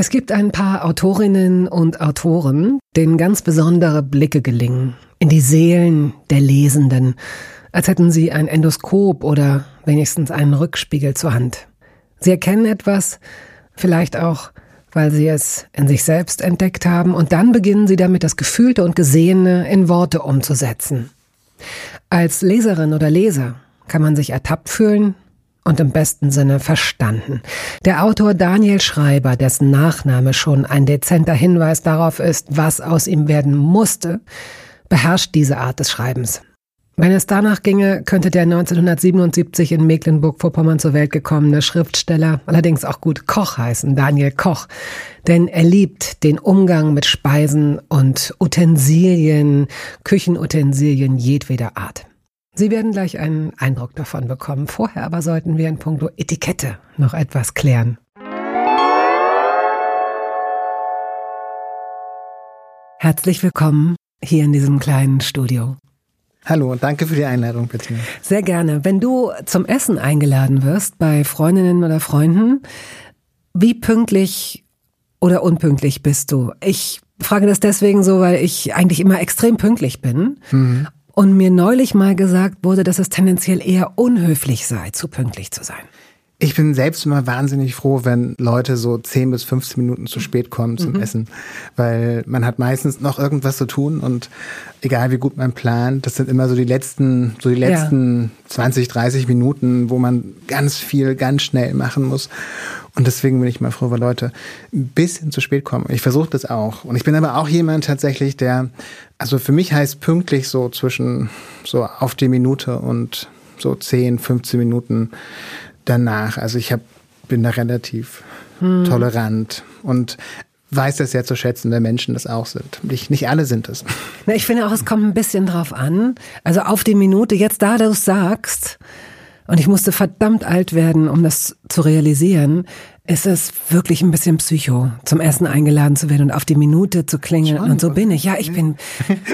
Es gibt ein paar Autorinnen und Autoren, denen ganz besondere Blicke gelingen in die Seelen der Lesenden, als hätten sie ein Endoskop oder wenigstens einen Rückspiegel zur Hand. Sie erkennen etwas, vielleicht auch, weil sie es in sich selbst entdeckt haben, und dann beginnen sie damit, das Gefühlte und Gesehene in Worte umzusetzen. Als Leserin oder Leser kann man sich ertappt fühlen und im besten Sinne verstanden. Der Autor Daniel Schreiber, dessen Nachname schon ein dezenter Hinweis darauf ist, was aus ihm werden musste, beherrscht diese Art des Schreibens. Wenn es danach ginge, könnte der 1977 in Mecklenburg-Vorpommern zur Welt gekommene Schriftsteller allerdings auch gut Koch heißen, Daniel Koch. Denn er liebt den Umgang mit Speisen und Utensilien, Küchenutensilien jedweder Art. Sie werden gleich einen Eindruck davon bekommen. Vorher aber sollten wir in puncto Etikette noch etwas klären. Herzlich willkommen hier in diesem kleinen Studio. Hallo und danke für die Einladung, Bettina. Sehr gerne. Wenn du zum Essen eingeladen wirst bei Freundinnen oder Freunden, wie pünktlich oder unpünktlich bist du? Ich frage das deswegen so, weil ich eigentlich immer extrem pünktlich bin. Mhm und mir neulich mal gesagt wurde, dass es tendenziell eher unhöflich sei, zu pünktlich zu sein. Ich bin selbst immer wahnsinnig froh, wenn Leute so 10 bis 15 Minuten zu spät kommen zum mhm. Essen, weil man hat meistens noch irgendwas zu tun und egal wie gut man plant, das sind immer so die letzten, so die letzten ja. 20, 30 Minuten, wo man ganz viel ganz schnell machen muss. Und deswegen bin ich mal froh, weil Leute ein bisschen zu spät kommen. Ich versuche das auch. Und ich bin aber auch jemand tatsächlich, der, also für mich heißt pünktlich so zwischen so auf die Minute und so 10, 15 Minuten danach. Also ich hab, bin da relativ hm. tolerant und weiß das sehr zu schätzen, wenn Menschen das auch sind. Nicht, nicht alle sind es. Ich finde auch, es kommt ein bisschen drauf an. Also auf die Minute, jetzt da du sagst, und ich musste verdammt alt werden, um das zu realisieren, ist es wirklich ein bisschen psycho, zum Essen eingeladen zu werden und auf die Minute zu klingeln. Schon, und so bin ich. Ja, ich bin.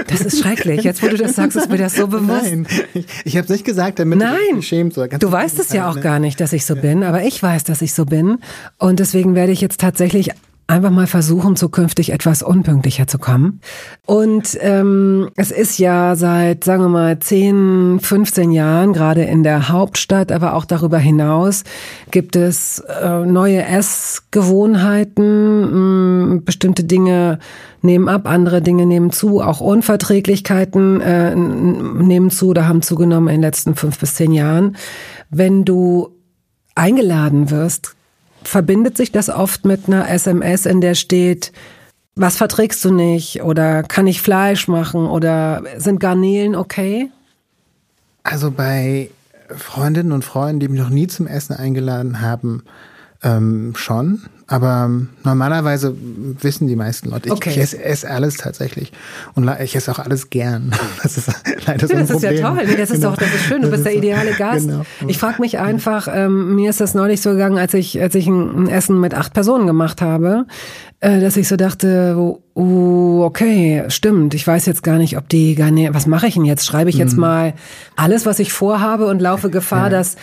Das ist schrecklich. Jetzt, wo du das sagst, ist mir das so bewusst. Nein, ich, ich habe es nicht gesagt, damit Nein. du dich schämst. Du weißt es ja auch gar nicht, dass ich so bin, aber ich weiß, dass ich so bin. Und deswegen werde ich jetzt tatsächlich einfach mal versuchen, zukünftig etwas unpünktlicher zu kommen. Und ähm, es ist ja seit, sagen wir mal, 10, 15 Jahren, gerade in der Hauptstadt, aber auch darüber hinaus, gibt es äh, neue Essgewohnheiten. Mh, mm, bestimmte Dinge nehmen ab, andere Dinge nehmen zu. Auch Unverträglichkeiten äh, nehmen zu oder haben zugenommen in den letzten fünf bis zehn Jahren. Wenn du eingeladen wirst, verbindet sich das oft mit einer SMS, in der steht, was verträgst du nicht oder kann ich Fleisch machen oder sind Garnelen okay? Also bei Freundinnen und Freunden, die mich noch nie zum Essen eingeladen haben, ähm, schon. Aber normalerweise wissen die meisten Leute, ich, okay. ich esse, esse, alles tatsächlich. Und ich esse auch alles gern. Das ist leider so ein Das Problem. ist ja toll. Das ist genau. doch, das ist schön. Du bist der ideale Gast. Genau. Ich frage mich einfach, ähm, mir ist das neulich so gegangen, als ich, als ich ein, ein Essen mit acht Personen gemacht habe, äh, dass ich so dachte, oh, okay, stimmt. Ich weiß jetzt gar nicht, ob die gar nicht, was mache ich denn jetzt? Schreibe ich jetzt mhm. mal alles, was ich vorhabe und laufe Gefahr, ja. dass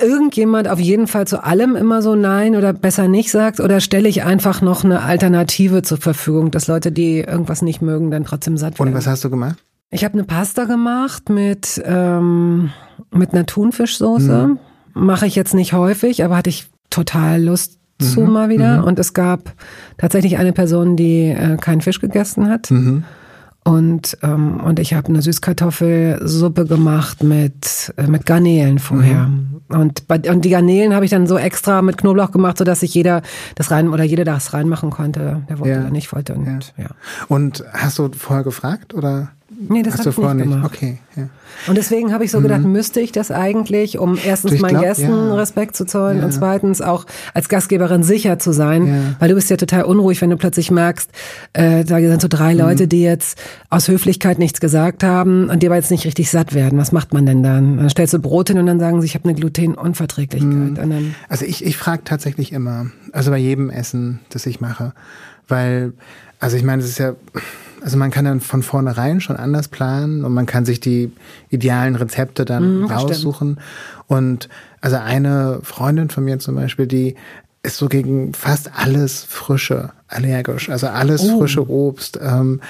irgendjemand auf jeden Fall zu allem immer so Nein oder besser nicht sagt? Oder stelle ich einfach noch eine Alternative zur Verfügung, dass Leute, die irgendwas nicht mögen, dann trotzdem satt werden? Und was hast du gemacht? Ich habe eine Pasta gemacht mit, ähm, mit einer Thunfischsoße. Mhm. Mache ich jetzt nicht häufig, aber hatte ich total Lust zu mhm. mal wieder. Mhm. Und es gab tatsächlich eine Person, die äh, keinen Fisch gegessen hat. Und, ähm, und ich habe eine Süßkartoffelsuppe gemacht mit, äh, mit Garnelen vorher. Mhm. Und, bei, und die Garnelen habe ich dann so extra mit Knoblauch gemacht, sodass sich jeder das rein oder jeder das reinmachen konnte, der wollte ja. oder nicht wollte. Und, ja. ja. und hast du vorher gefragt oder? Nee, das habe ich nicht gemacht. Okay, ja. Und deswegen habe ich so gedacht, mhm. müsste ich das eigentlich, um erstens meinen glaub, Gästen ja. Respekt zu zollen ja. und zweitens auch als Gastgeberin sicher zu sein, weil du bist ja total unruhig, wenn du plötzlich merkst, äh, da sind so drei mhm. Leute, die jetzt aus Höflichkeit nichts gesagt haben und die aber jetzt nicht richtig satt werden. Was macht man denn dann? Dann stellst du Brot hin und dann sagen sie, ich habe eine Glutenunverträglichkeit. Mhm. Also ich, ich frage tatsächlich immer, also bei jedem Essen, das ich mache, weil, also ich meine, es ist ja also man kann dann von vornherein schon anders planen und man kann sich die idealen Rezepte dann mhm, raussuchen. Stimmt. Und also eine Freundin von mir zum Beispiel, die ist so gegen fast alles Frische allergisch. Also alles oh. frische Obst, ähm,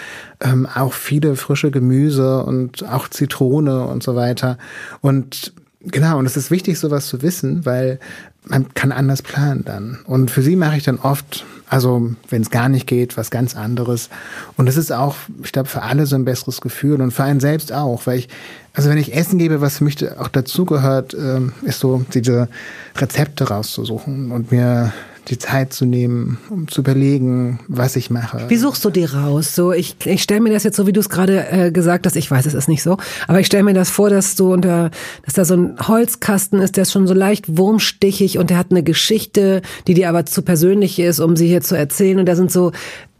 ähm, auch viele frische Gemüse und auch Zitrone und so weiter. Und genau, und es ist wichtig, sowas zu wissen, weil man kann anders planen dann. Und für sie mache ich dann oft also, wenn es gar nicht geht, was ganz anderes. Und das ist auch, ich glaube, für alle so ein besseres Gefühl und für einen selbst auch, weil ich, also wenn ich Essen gebe, was für mich auch dazugehört, ähm, ist so diese Rezepte rauszusuchen und mir die Zeit zu nehmen, um zu überlegen, was ich mache. Wie suchst du die raus? So, ich, ich stelle mir das jetzt so, wie du es gerade äh, gesagt hast, ich weiß, es ist nicht so, aber ich stelle mir das vor, dass du unter, dass da so ein Holzkasten ist, der ist schon so leicht wurmstichig und der hat eine Geschichte, die dir aber zu persönlich ist, um sie hier zu erzählen. Und da sind so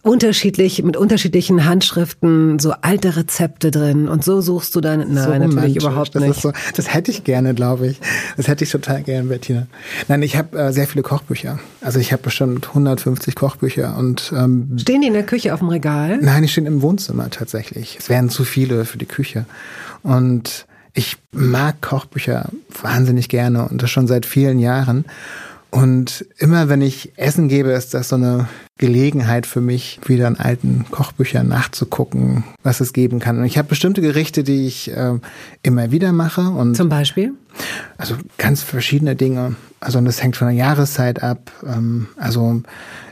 unterschiedlich, mit unterschiedlichen Handschriften, so alte Rezepte drin. Und so suchst du dann, nein, so natürlich überhaupt das nicht. So, das hätte ich gerne, glaube ich. Das hätte ich total gerne, Bettina. Nein, ich habe äh, sehr viele Kochbücher. Also ich habe bestimmt 150 Kochbücher und ähm, Stehen die in der Küche auf dem Regal? Nein, die stehen im Wohnzimmer tatsächlich. Es wären zu viele für die Küche. Und ich mag Kochbücher wahnsinnig gerne und das schon seit vielen Jahren. Und immer wenn ich Essen gebe, ist das so eine Gelegenheit für mich, wieder in alten Kochbüchern nachzugucken, was es geben kann. Und ich habe bestimmte Gerichte, die ich äh, immer wieder mache. Und Zum Beispiel? Also ganz verschiedene Dinge. Also und das hängt von der Jahreszeit ab. Ähm, also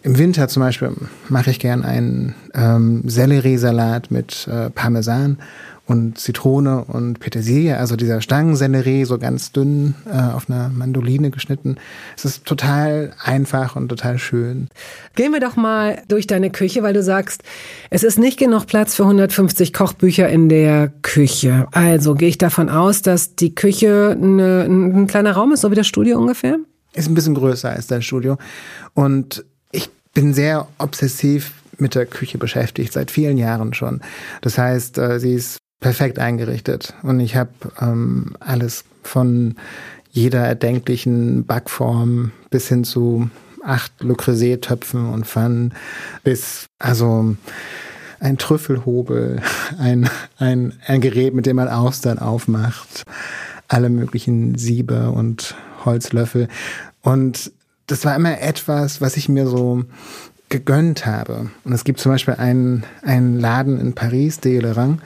im Winter zum Beispiel mache ich gern einen ähm, Selleriesalat mit äh, Parmesan und Zitrone und Petersilie, also dieser Stangensellerie, so ganz dünn äh, auf einer Mandoline geschnitten. Es ist total einfach und total schön. Gehen wir doch mal durch deine Küche, weil du sagst, es ist nicht genug Platz für 150 Kochbücher in der Küche. Also gehe ich davon aus, dass die Küche eine, ein kleiner Raum ist, so wie das Studio ungefähr? Ist ein bisschen größer als dein Studio. Und ich bin sehr obsessiv mit der Küche beschäftigt, seit vielen Jahren schon. Das heißt, äh, sie ist perfekt eingerichtet. Und ich habe ähm, alles von jeder erdenklichen Backform bis hin zu acht Le Creuset-Töpfen und Pfannen bis, also ein Trüffelhobel, ein, ein, ein Gerät, mit dem man Austern aufmacht, alle möglichen Siebe und Holzlöffel. Und das war immer etwas, was ich mir so gegönnt habe. Und es gibt zum Beispiel einen, einen Laden in Paris, Delerang,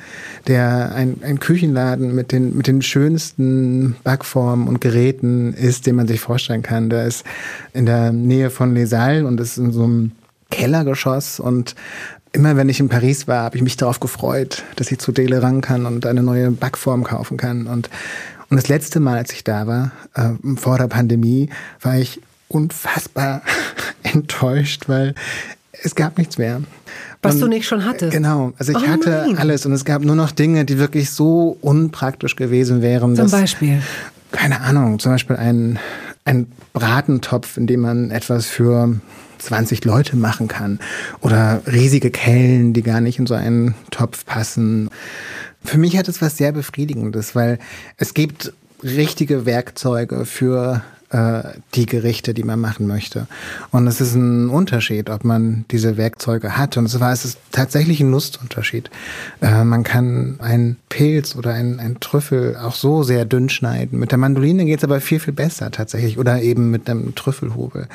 der ein, ein Küchenladen mit den, mit den schönsten Backformen und Geräten ist, den man sich vorstellen kann. Der ist in der Nähe von Les Halles und ist in so einem Kellergeschoss und Immer wenn ich in Paris war, habe ich mich darauf gefreut, dass ich zu Delerang kann und eine neue Backform kaufen kann. Und, und das letzte Mal, als ich da war, äh, vor der Pandemie, war ich unfassbar enttäuscht, weil es gab nichts mehr. Was und, du nicht schon hattest. Genau. Also ich oh hatte nein. alles und es gab nur noch Dinge, die wirklich so unpraktisch gewesen wären. Zum dass, Beispiel? Keine Ahnung. Zum Beispiel ein, ein Bratentopf, in dem man etwas für 20 Leute machen kann. Oder riesige Kellen, die gar nicht in so einen Topf passen. Für mich hat es was sehr Befriedigendes, weil es gibt richtige Werkzeuge für äh, die Gerichte, die man machen möchte. Und es ist ein Unterschied, ob man diese Werkzeuge hat. Und zwar ist es tatsächlich ein Lustunterschied. Äh, man kann einen Pilz oder einen, einen Trüffel auch so sehr dünn schneiden. Mit der Mandoline geht es aber viel, viel besser tatsächlich. Oder eben mit einem Trüffelhobel.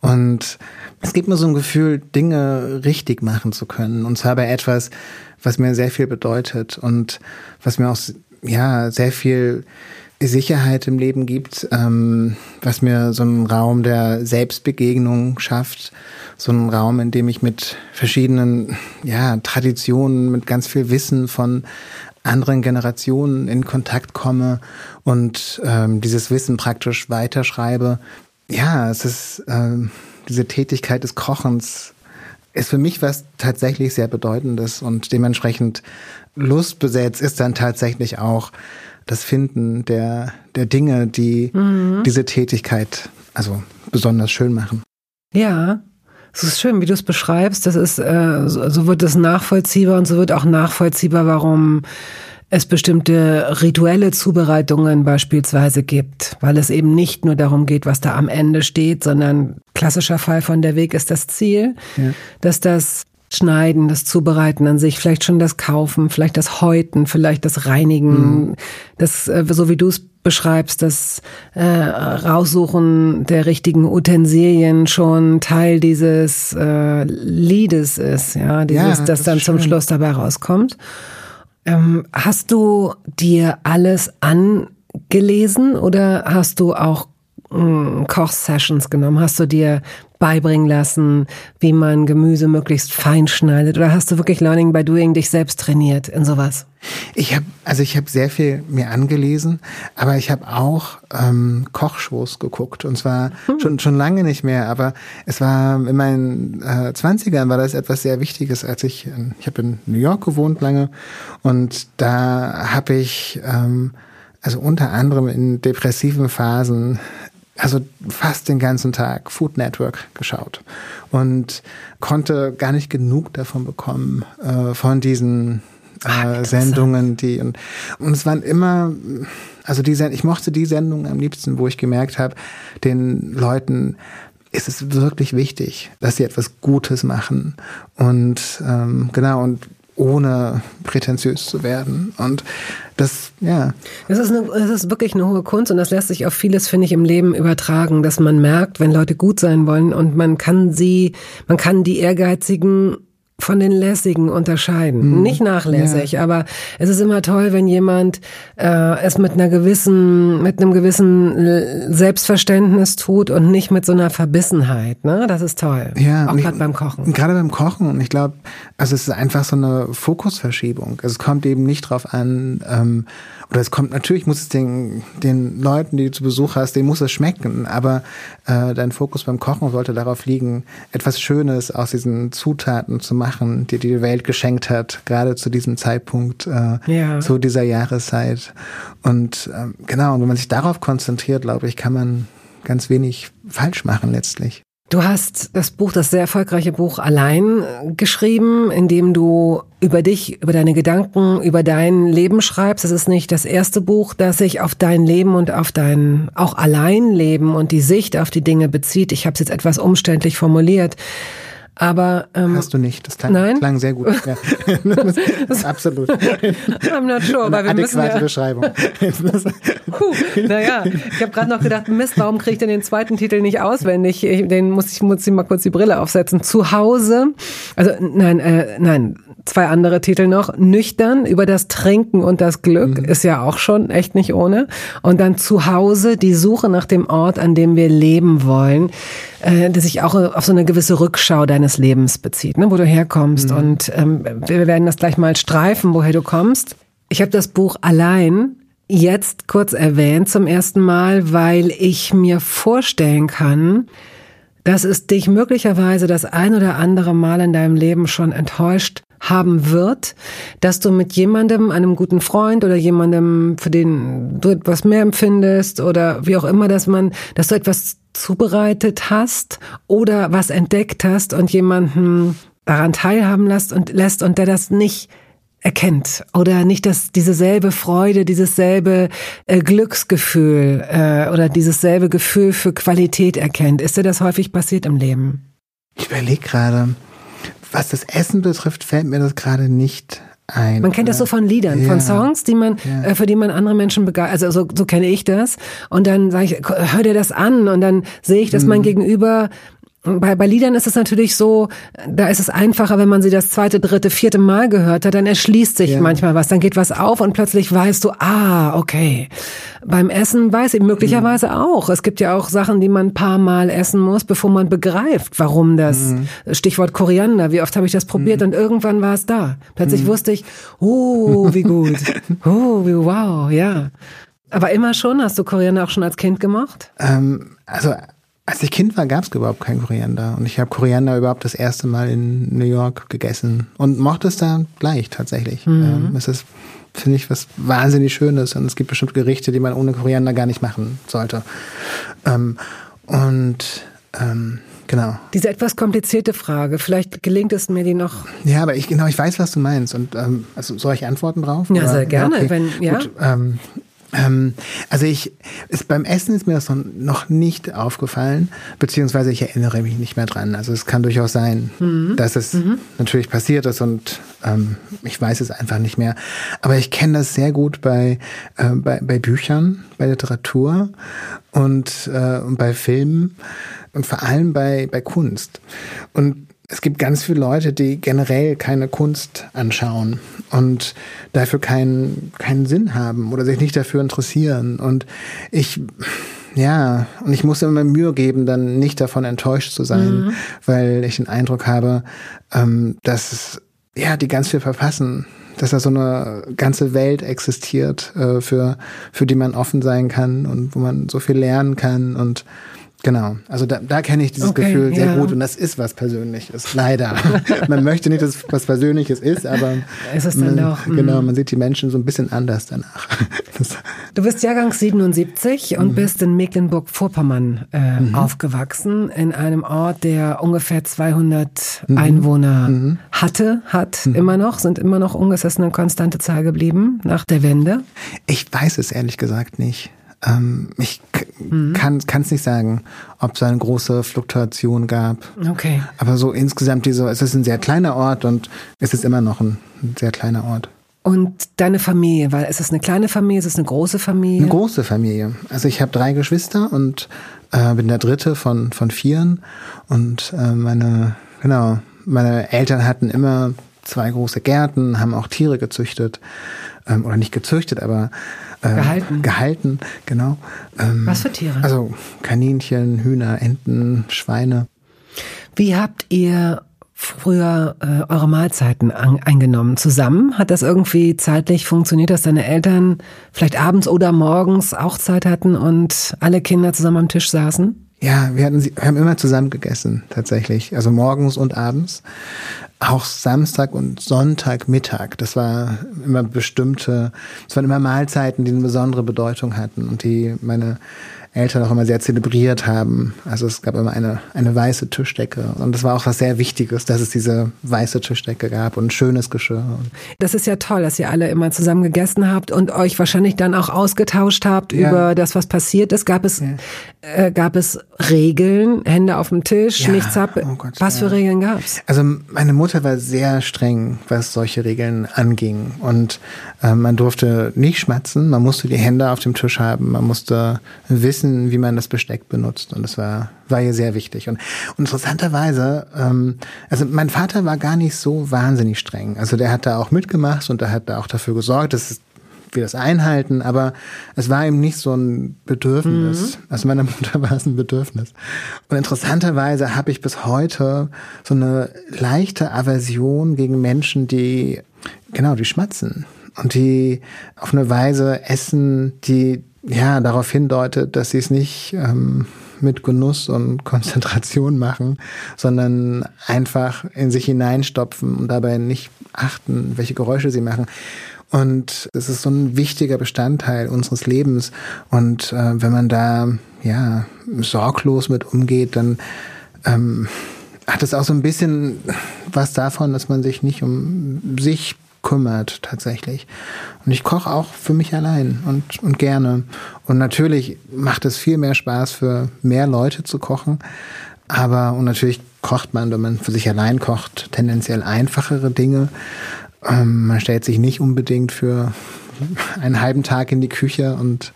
Und es gibt mir so ein Gefühl, Dinge richtig machen zu können. Und zwar bei etwas, was mir sehr viel bedeutet und was mir auch ja sehr viel Sicherheit im Leben gibt, ähm, was mir so einen Raum der Selbstbegegnung schafft, so einen Raum, in dem ich mit verschiedenen ja, Traditionen, mit ganz viel Wissen von anderen Generationen in Kontakt komme und ähm, dieses Wissen praktisch weiterschreibe. Ja, es ist ähm, diese Tätigkeit des Kochens ist für mich was tatsächlich sehr Bedeutendes und dementsprechend lustbesetzt ist dann tatsächlich auch das Finden der, der Dinge, die mhm. diese Tätigkeit also besonders schön machen. Ja, es ist schön, wie du es beschreibst. Das ist, äh, so, wird es nachvollziehbar und so wird auch nachvollziehbar, warum es bestimmte rituelle Zubereitungen beispielsweise gibt, weil es eben nicht nur darum geht, was da am Ende steht, sondern klassischer Fall von der Weg ist das Ziel, ja. dass das Schneiden, das Zubereiten an sich, vielleicht schon das Kaufen, vielleicht das Häuten, vielleicht das Reinigen, mhm. das, äh, so wie du es beschreibst, das äh, Raussuchen der richtigen Utensilien schon Teil dieses äh, Liedes ist, ja, dieses, ja, das, das dann zum Schluss dabei rauskommt. Ähm, hast du dir alles angelesen oder hast du auch mm, Kochsessions genommen? Hast du dir beibringen lassen, wie man Gemüse möglichst fein schneidet? Oder hast du wirklich Learning by Doing dich selbst trainiert in sowas? Ich habe also ich habe sehr viel mir angelesen, aber ich habe auch ähm, Kochshows geguckt und zwar hm. schon schon lange nicht mehr, aber es war in meinen äh, 20ern war das etwas sehr Wichtiges, als ich ich habe in New York gewohnt lange und da habe ich ähm, also unter anderem in depressiven Phasen also fast den ganzen Tag Food Network geschaut und konnte gar nicht genug davon bekommen, äh, von diesen äh, Sendungen, die und, und es waren immer, also die ich mochte die Sendungen am liebsten, wo ich gemerkt habe, den Leuten ist es wirklich wichtig, dass sie etwas Gutes machen und ähm, genau und ohne prätentiös zu werden. Und das, ja. Das ist, eine, das ist wirklich eine hohe Kunst und das lässt sich auf vieles, finde ich, im Leben übertragen, dass man merkt, wenn Leute gut sein wollen und man kann sie, man kann die Ehrgeizigen von den lässigen unterscheiden. Mhm. Nicht nachlässig, ja. aber es ist immer toll, wenn jemand äh, es mit einer gewissen, mit einem gewissen Selbstverständnis tut und nicht mit so einer Verbissenheit. Ne? Das ist toll. Ja, auch gerade beim Kochen. Gerade beim Kochen. Und ich glaube, also es ist einfach so eine Fokusverschiebung. Es kommt eben nicht drauf an, ähm, oder es kommt natürlich, muss es den, den Leuten, die du zu Besuch hast, denen muss es schmecken, aber äh, dein Fokus beim Kochen sollte darauf liegen, etwas Schönes aus diesen Zutaten zu machen, die die Welt geschenkt hat, gerade zu diesem Zeitpunkt, äh, ja. zu dieser Jahreszeit. Und äh, genau, und wenn man sich darauf konzentriert, glaube ich, kann man ganz wenig falsch machen letztlich. Du hast das Buch, das sehr erfolgreiche Buch allein äh, geschrieben, in dem du über dich, über deine Gedanken, über dein Leben schreibst. Es ist nicht das erste Buch, das sich auf dein Leben und auf dein auch Alleinleben und die Sicht auf die Dinge bezieht. Ich habe es jetzt etwas umständlich formuliert. Aber ähm, hast du nicht. Das klang, nein? klang sehr gut. Ja. Absolut. I'm not sure, Eine weil wir müssen ja Beschreibung. Puh, naja, ich habe gerade noch gedacht, Mist, warum kriege ich denn den zweiten Titel nicht auswendig? Ich, den muss ich muss ich mal kurz die Brille aufsetzen. Zu Hause, also nein, äh, nein, zwei andere Titel noch. Nüchtern über das Trinken und das Glück mhm. ist ja auch schon echt nicht ohne. Und dann zu Hause die Suche nach dem Ort, an dem wir leben wollen, äh, der sich auch auf so eine gewisse Rückschau deines Lebens bezieht, ne, wo du herkommst. Mhm. Und ähm, wir werden das gleich mal streifen, woher du kommst. Ich habe das Buch allein jetzt kurz erwähnt zum ersten Mal, weil ich mir vorstellen kann, dass es dich möglicherweise das ein oder andere Mal in deinem Leben schon enttäuscht haben wird, dass du mit jemandem, einem guten Freund oder jemandem, für den du etwas mehr empfindest oder wie auch immer, dass man, dass du etwas zubereitet hast oder was entdeckt hast und jemanden daran teilhaben lässt und lässt und der das nicht erkennt oder nicht dass diese selbe Freude, dieses selbe äh, Glücksgefühl äh, oder dieses selbe Gefühl für Qualität erkennt. Ist dir das häufig passiert im Leben? Ich überlege gerade, was das Essen betrifft, fällt mir das gerade nicht ein. Man kennt das so von Liedern, ja. von Songs, die man, ja. äh, für die man andere Menschen begeistert. Also so, so kenne ich das. Und dann sage ich, hör dir das an. Und dann sehe ich, dass mhm. mein Gegenüber bei, bei Liedern ist es natürlich so, da ist es einfacher, wenn man sie das zweite, dritte, vierte Mal gehört hat, dann erschließt sich ja. manchmal was, dann geht was auf und plötzlich weißt du, ah, okay. Beim Essen weiß ich möglicherweise mhm. auch. Es gibt ja auch Sachen, die man ein paar Mal essen muss, bevor man begreift, warum das, mhm. Stichwort Koriander, wie oft habe ich das probiert mhm. und irgendwann war es da. Plötzlich mhm. wusste ich, oh, wie gut, oh, wie wow, ja. Aber immer schon, hast du Koriander auch schon als Kind gemacht? Ähm, also Als ich Kind war, gab es überhaupt kein Koriander. Und ich habe Koriander überhaupt das erste Mal in New York gegessen und mochte es da gleich tatsächlich. Mhm. Ähm, es ist, finde ich, was wahnsinnig Schönes. Und es gibt bestimmt Gerichte, die man ohne Koriander gar nicht machen sollte. Ähm, und ähm, Genau. Diese etwas komplizierte Frage, vielleicht gelingt es mir die noch. Ja, aber ich genau, ich weiß, was du meinst. Und ähm, also soll ich Antworten drauf? Ja, sehr gerne. Ja, okay. wenn, ja. Gut, ähm, also ich, ist, beim Essen ist mir das noch nicht aufgefallen, beziehungsweise ich erinnere mich nicht mehr dran. Also es kann durchaus sein, mhm. dass es mhm. natürlich passiert ist und ähm, ich weiß es einfach nicht mehr. Aber ich kenne das sehr gut bei, äh, bei, bei Büchern, bei Literatur und, äh, und bei Filmen und vor allem bei, bei Kunst. Und es gibt ganz viele Leute, die generell keine Kunst anschauen und dafür keinen, keinen Sinn haben oder sich nicht dafür interessieren. Und ich, ja, und ich muss immer Mühe geben, dann nicht davon enttäuscht zu sein, mhm. weil ich den Eindruck habe, ähm, dass ja, die ganz viel verpassen dass da so eine ganze Welt existiert, äh, für, für die man offen sein kann und wo man so viel lernen kann und Genau, also da, da kenne ich dieses okay, Gefühl sehr ja. gut und das ist was Persönliches, leider. man möchte nicht, dass es was Persönliches ist, aber ist es dann doch, genau, mhm. man sieht die Menschen so ein bisschen anders danach. du bist Jahrgang 77 und mhm. bist in Mecklenburg-Vorpommern äh, mhm. aufgewachsen, in einem Ort, der ungefähr 200 mhm. Einwohner mhm. hatte, hat mhm. immer noch, sind immer noch ungefähr eine konstante Zahl geblieben nach der Wende. Ich weiß es ehrlich gesagt nicht. Ähm, ich mhm. kann es nicht sagen, ob es eine große Fluktuation gab. Okay. Aber so insgesamt, diese, es ist ein sehr kleiner Ort und es ist immer noch ein, sehr kleiner Ort. Und deine Familie, weil ist es eine kleine Familie, ist es eine große Familie? Eine große Familie. Also ich habe drei Geschwister und äh, bin der dritte von von vieren und äh, meine genau meine Eltern hatten immer zwei große Gärten, haben auch Tiere gezüchtet ähm, oder nicht gezüchtet, aber äh, gehalten. Gehalten, genau. Ähm, Was für Tiere? Also Kaninchen, Hühner, Enten, Schweine. Wie habt ihr früher äh, eure Mahlzeiten an, eingenommen? Zusammen? Hat das irgendwie zeitlich funktioniert, dass deine Eltern vielleicht abends oder morgens auch Zeit hatten und alle Kinder zusammen am Tisch saßen? Ja, wir, hatten, wir haben immer zusammen gegessen, tatsächlich. Also morgens und abends. Auch Samstag und Sonntagmittag. Das war immer bestimmte, es waren immer Mahlzeiten, die eine besondere Bedeutung hatten und die meine Eltern auch immer sehr zelebriert haben. Also es gab immer eine, eine weiße Tischdecke. Und das war auch was sehr Wichtiges, dass es diese weiße Tischdecke gab und schönes Geschirr. Das ist ja toll, dass ihr alle immer zusammen gegessen habt und euch wahrscheinlich dann auch ausgetauscht habt ja. über das, was passiert ist. Gab es, ja. äh, gab es Regeln, Hände auf dem Tisch, ja. nichts ab? Oh Gott, was für Regeln gab's? Also meine Mutter war sehr streng, was solche Regeln anging. Und äh, man durfte nicht schmatzen, man musste die Hände auf dem Tisch haben, man musste wissen, wissen, wie man das Besteck benutzt. Und das war, war ihr sehr wichtig. Und, und interessanterweise, ähm, also mein Vater war gar nicht so wahnsinnig streng. Also der hat da auch mitgemacht und der hat da auch dafür gesorgt, dass wir das einhalten, aber es war ihm nicht so ein Bedürfnis. Mhm. Also meiner Mutter war es ein Bedürfnis. Und interessanterweise habe ich bis heute so eine leichte Aversion gegen Menschen, die, genau, die schmatzen und die auf eine Weise essen, die ja, darauf hindeutet, dass sie es nicht ähm, mit Genuss und Konzentration machen, sondern einfach in sich hineinstopfen und dabei nicht achten, welche Geräusche sie machen. Und es ist so ein wichtiger Bestandteil unseres Lebens. Und äh, wenn man da ja sorglos mit umgeht, dann ähm, hat es auch so ein bisschen was davon, dass man sich nicht um sich kümmert tatsächlich. Und ich koche auch für mich allein und, und gerne. Und natürlich macht es viel mehr Spaß, für mehr Leute zu kochen. Aber, und natürlich kocht man, wenn man für sich allein kocht, tendenziell einfachere Dinge. Ähm, man stellt sich nicht unbedingt für einen halben Tag in die Küche und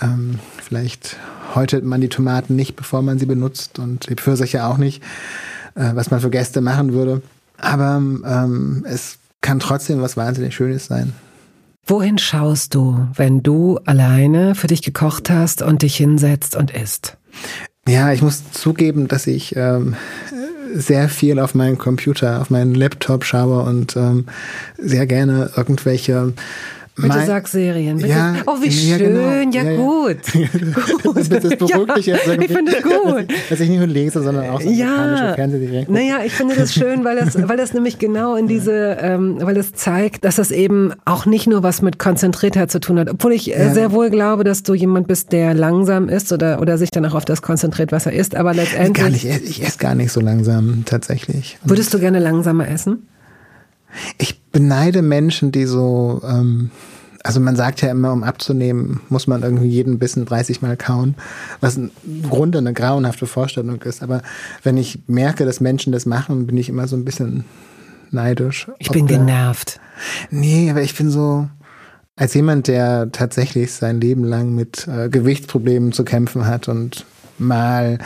ähm, vielleicht häutet man die Tomaten nicht, bevor man sie benutzt und die Pfirsiche auch nicht, äh, was man für Gäste machen würde. Aber ähm, es kann trotzdem was wahnsinnig Schönes sein. Wohin schaust du, wenn du alleine für dich gekocht hast und dich hinsetzt und isst? Ja, ich muss zugeben, dass ich ähm, sehr viel auf meinen Computer, auf meinen Laptop schaue und ähm, sehr gerne irgendwelche Bitte Mein- sag Serien. Bitte. Ja, oh, wie ja, schön. genau. Ja, Ja, ja. gut. gut. Das, das beruhigt dich jetzt irgendwie. ich finde es gut. Dass ich nicht nur lese, sondern auch so Ja, Fernsehserien naja, ich finde das schön, weil das, weil das nämlich genau in diese, ähm, weil es zeigt, dass das eben auch nicht nur was mit Konzentriertheit zu tun hat. Obwohl ich äh, sehr wohl glaube, dass du jemand bist, der langsam ist oder, oder sich dann auch auf das konzentriert, was er isst. Aber Gar letztendlich nicht, ich esse gar nicht so langsam, tatsächlich. würdest du gerne langsamer essen? Ich beneide Menschen, die so, ähm, also man sagt ja immer, um abzunehmen, muss man irgendwie jeden Bissen 30 Mal kauen, was im Grunde eine grauenhafte Vorstellung ist. Aber wenn ich merke, dass Menschen das machen, bin ich immer so ein bisschen neidisch. Ich bin genervt. Nee, aber ich bin so, als jemand, der tatsächlich sein Leben lang mit äh, Gewichtsproblemen zu kämpfen hat und mal,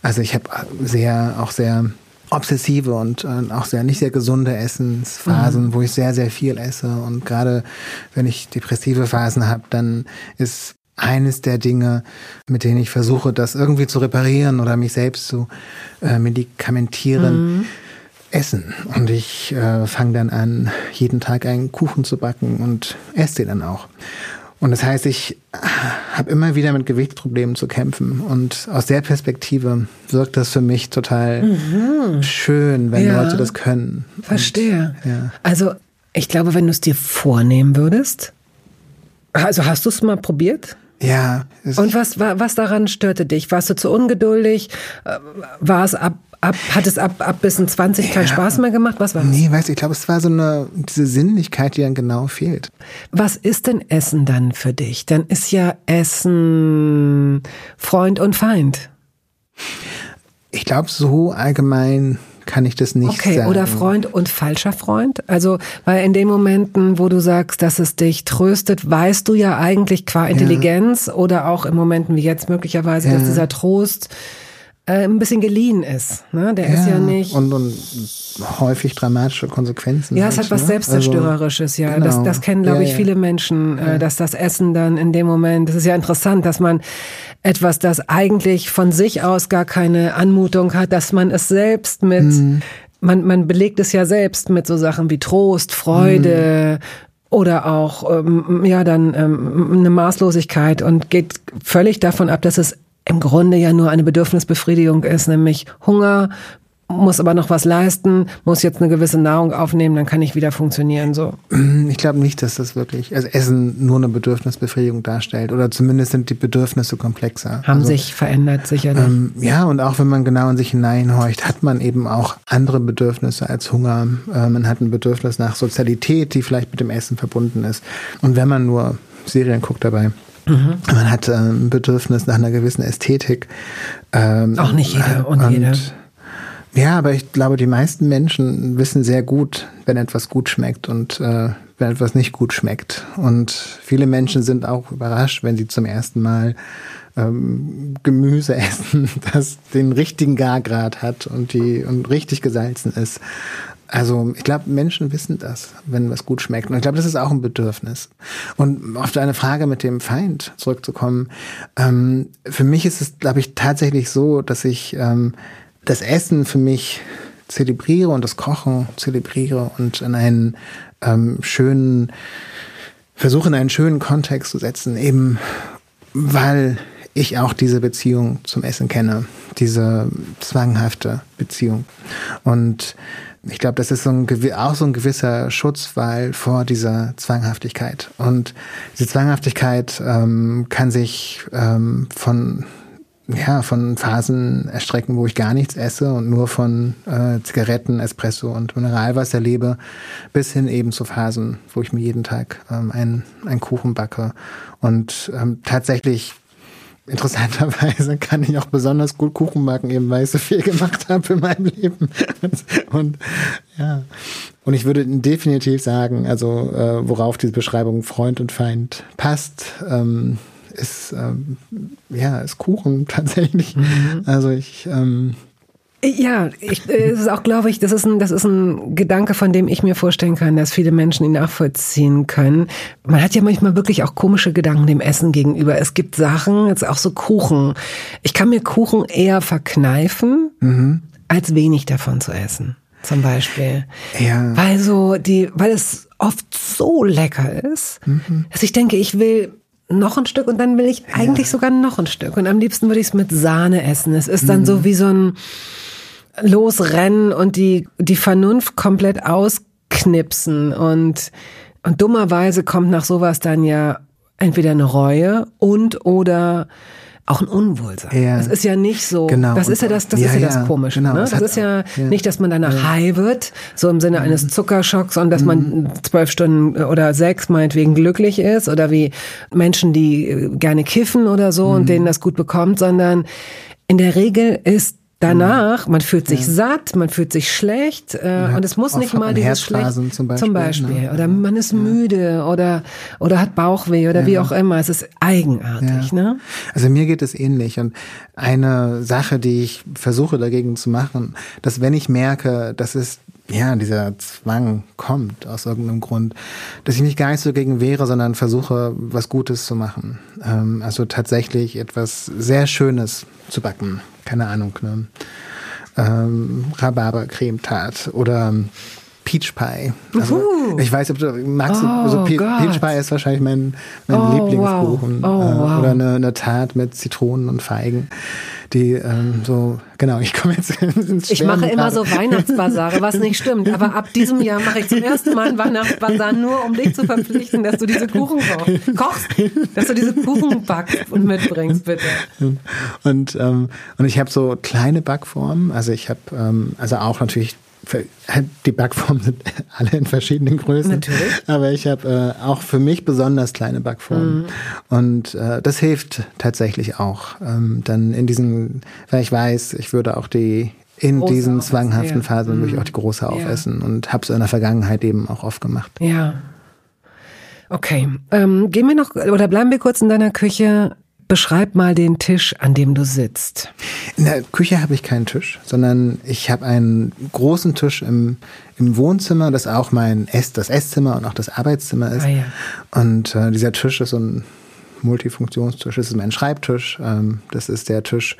also ich habe sehr, auch sehr obsessive und äh, auch sehr nicht sehr gesunde Essensphasen, wo ich sehr, sehr viel esse. Und gerade wenn ich depressive Phasen habe, dann ist eines der Dinge, mit denen ich versuche, das irgendwie zu reparieren oder mich selbst zu äh, medikamentieren, Essen. Und ich äh, fange dann an, jeden Tag einen Kuchen zu backen und esse den dann auch. Und das heißt, ich habe immer wieder mit Gewichtsproblemen zu kämpfen. Und aus der Perspektive wirkt das für mich total schön, wenn Ja. Leute das können. Verstehe. Und, ja. Also, ich glaube, wenn du es dir vornehmen würdest, also hast du es mal probiert? Ja. Und was, wa- was daran störte dich? Warst du zu ungeduldig? Äh, War es ab, ab, hat es ab, ab bis in 20 keinen Spaß mehr gemacht? Was war das? Nee, weißt du, ich glaube, es war so eine, diese Sinnlichkeit, die dann genau fehlt. Was ist denn Essen dann für dich? Dann ist ja Essen Freund und Feind. Ich glaube, so allgemein kann ich das nicht Okay, sagen. oder Freund und falscher Freund? Also, weil in den Momenten, wo du sagst, dass es dich tröstet, weißt du ja eigentlich qua Intelligenz oder auch in Momenten wie jetzt möglicherweise, dass dieser Trost äh, ein bisschen geliehen ist. Ne? Der ist ja nicht. Und, und häufig dramatische Konsequenzen. Ja, es halt, hat was ne? Selbstzerstörerisches, ja. genau. Das, das kennen, glaube Ja, ich, ja. viele Menschen, äh, dass das Essen dann in dem Moment, das ist ja interessant, dass man etwas, das eigentlich von sich aus gar keine Anmutung hat, dass man es selbst mit, Mhm. man, man belegt es ja selbst mit so Sachen wie Trost, Freude, oder auch ähm, ja dann ähm, eine Maßlosigkeit und geht völlig davon ab, dass es im Grunde ja nur eine Bedürfnisbefriedigung ist, nämlich Hunger, muss aber noch was leisten, muss jetzt eine gewisse Nahrung aufnehmen, dann kann ich wieder funktionieren. So. Ich glaube nicht, dass das wirklich, also Essen nur eine Bedürfnisbefriedigung darstellt. Oder zumindest sind die Bedürfnisse komplexer. Haben also, sich verändert, sicherlich. Ähm, ja, und auch wenn man genau in sich hineinhorcht, hat man eben auch andere Bedürfnisse als Hunger. Äh, man hat ein Bedürfnis nach Sozialität, die vielleicht mit dem Essen verbunden ist. Und wenn man nur Serien guckt dabei, Mhm. man hat äh, ein Bedürfnis nach einer gewissen Ästhetik. Ähm, Auch nicht jeder und jede. Ja, aber ich glaube, die meisten Menschen wissen sehr gut, wenn etwas gut schmeckt und äh, wenn etwas nicht gut schmeckt. Und viele Menschen sind auch überrascht, wenn sie zum ersten Mal ähm, Gemüse essen, das den richtigen Gargrad hat und die und richtig gesalzen ist. Also ich glaube, Menschen wissen das, wenn was gut schmeckt. Und ich glaube, das ist auch ein Bedürfnis. Und auf deine Frage mit dem Feind zurückzukommen, ähm, für mich ist es, glaube ich, tatsächlich so, dass ich ähm, das Essen für mich zelebriere und das Kochen zelebriere und in einen ähm, schönen, versuche in einen schönen Kontext zu setzen, eben weil ich auch diese Beziehung zum Essen kenne, diese zwanghafte Beziehung. Und ich glaube, das ist so ein, auch so ein gewisser Schutzwall vor dieser Zwanghaftigkeit. Und diese Zwanghaftigkeit ähm, kann sich ähm, von ja, von Phasen erstrecken, wo ich gar nichts esse und nur von äh, Zigaretten, Espresso und Mineralwasser lebe, bis hin eben zu Phasen, wo ich mir jeden Tag ähm, einen, einen Kuchen backe. Und ähm, tatsächlich interessanterweise kann ich auch besonders gut Kuchen backen, eben weil ich so viel gemacht habe in meinem Leben. Und ja, und ich würde definitiv sagen, also äh, worauf diese Beschreibung Freund und Feind passt, ähm, ist ähm, ja ist Kuchen tatsächlich. Also ich ähm, Ja, ich, äh, es ist auch, glaube ich, das ist, ein, das ist ein Gedanke, von dem ich mir vorstellen kann, dass viele Menschen ihn nachvollziehen können. Man hat ja manchmal wirklich auch komische Gedanken dem Essen gegenüber. Es gibt Sachen, jetzt auch so Kuchen. Ich kann mir Kuchen eher verkneifen, als wenig davon zu essen. zum Beispiel. Ja. Weil so die, weil es oft so lecker ist, Mhm. dass ich denke, ich will noch ein Stück und dann will ich eigentlich sogar noch ein Stück. Und am liebsten würde ich es mit Sahne essen. Es ist dann Mhm. so wie so ein Losrennen und die, die Vernunft komplett ausknipsen. Und, und dummerweise kommt nach sowas dann ja entweder eine Reue und oder auch ein Unwohlsein. Ja. Das ist ja nicht so. Genau. Das ist ja das, das Ja, ist ja, ja, das Komische. genau. Ne? Das hat- ist ja, ja. nicht, dass man danach high wird, so im Sinne eines Mhm. Zuckerschocks und dass man zwölf Stunden oder sechs meinetwegen glücklich ist oder wie Menschen, die äh, gerne kiffen oder so Mhm. und denen das gut bekommt, sondern in der Regel ist danach, man fühlt sich satt, man fühlt sich schlecht äh, und es muss nicht mal dieses schlecht zum Beispiel, zum Beispiel ne? oder man ist müde oder oder hat Bauchweh oder wie auch immer. Es ist eigenartig, ne? Also mir geht es ähnlich. Und eine Sache, die ich versuche dagegen zu machen, dass wenn ich merke, dass es ja, dieser Zwang kommt aus irgendeinem Grund, dass ich mich gar nicht so gegen wehre, sondern versuche, was Gutes zu machen. Ähm, also tatsächlich etwas sehr Schönes zu backen. Keine Ahnung, ne? ähm, Rhabarber-Cremetart oder Peach Pie. Also, Uhu. ich weiß, ob du magst, du- Oh also Pe Gott. Peach Pie ist wahrscheinlich mein, mein Oh, Lieblingskuchen. wow. Oh, äh, wow. Oder eine, eine Tart mit Zitronen und Feigen, die ähm, so, genau, ich komme jetzt ins Ich mache immer so Weihnachtsbasare, was nicht stimmt. Aber ab diesem Jahr mache ich zum ersten Mal einen Weihnachtsbasar nur, um dich zu verpflichten, dass du diese Kuchen kochst. kochst, dass du diese Kuchen backst und mitbringst, bitte. Und, ähm, und ich habe so kleine Backformen. Also ich habe, ähm, also auch natürlich, die Backformen sind alle in verschiedenen Größen. Natürlich. Aber ich habe äh, auch für mich besonders kleine Backformen. Und äh, das hilft tatsächlich auch. Ähm, dann in diesen, weil ich weiß, ich würde auch die in Große diesen aufessen, zwanghaften ja. Phasen würde ich auch die große aufessen und habe es in der Vergangenheit eben auch oft gemacht. Ja. Okay. Ähm, gehen wir noch, oder bleiben wir kurz in deiner Küche. Beschreib mal den Tisch, an dem du sitzt. In der Küche habe ich keinen Tisch, sondern ich habe einen großen Tisch im, im Wohnzimmer, das auch mein Ess, das Esszimmer und auch das Arbeitszimmer ist. Ah, ja. Und äh, dieser Tisch ist so ein Multifunktionstisch. Das ist mein Schreibtisch. Ähm, das ist der Tisch,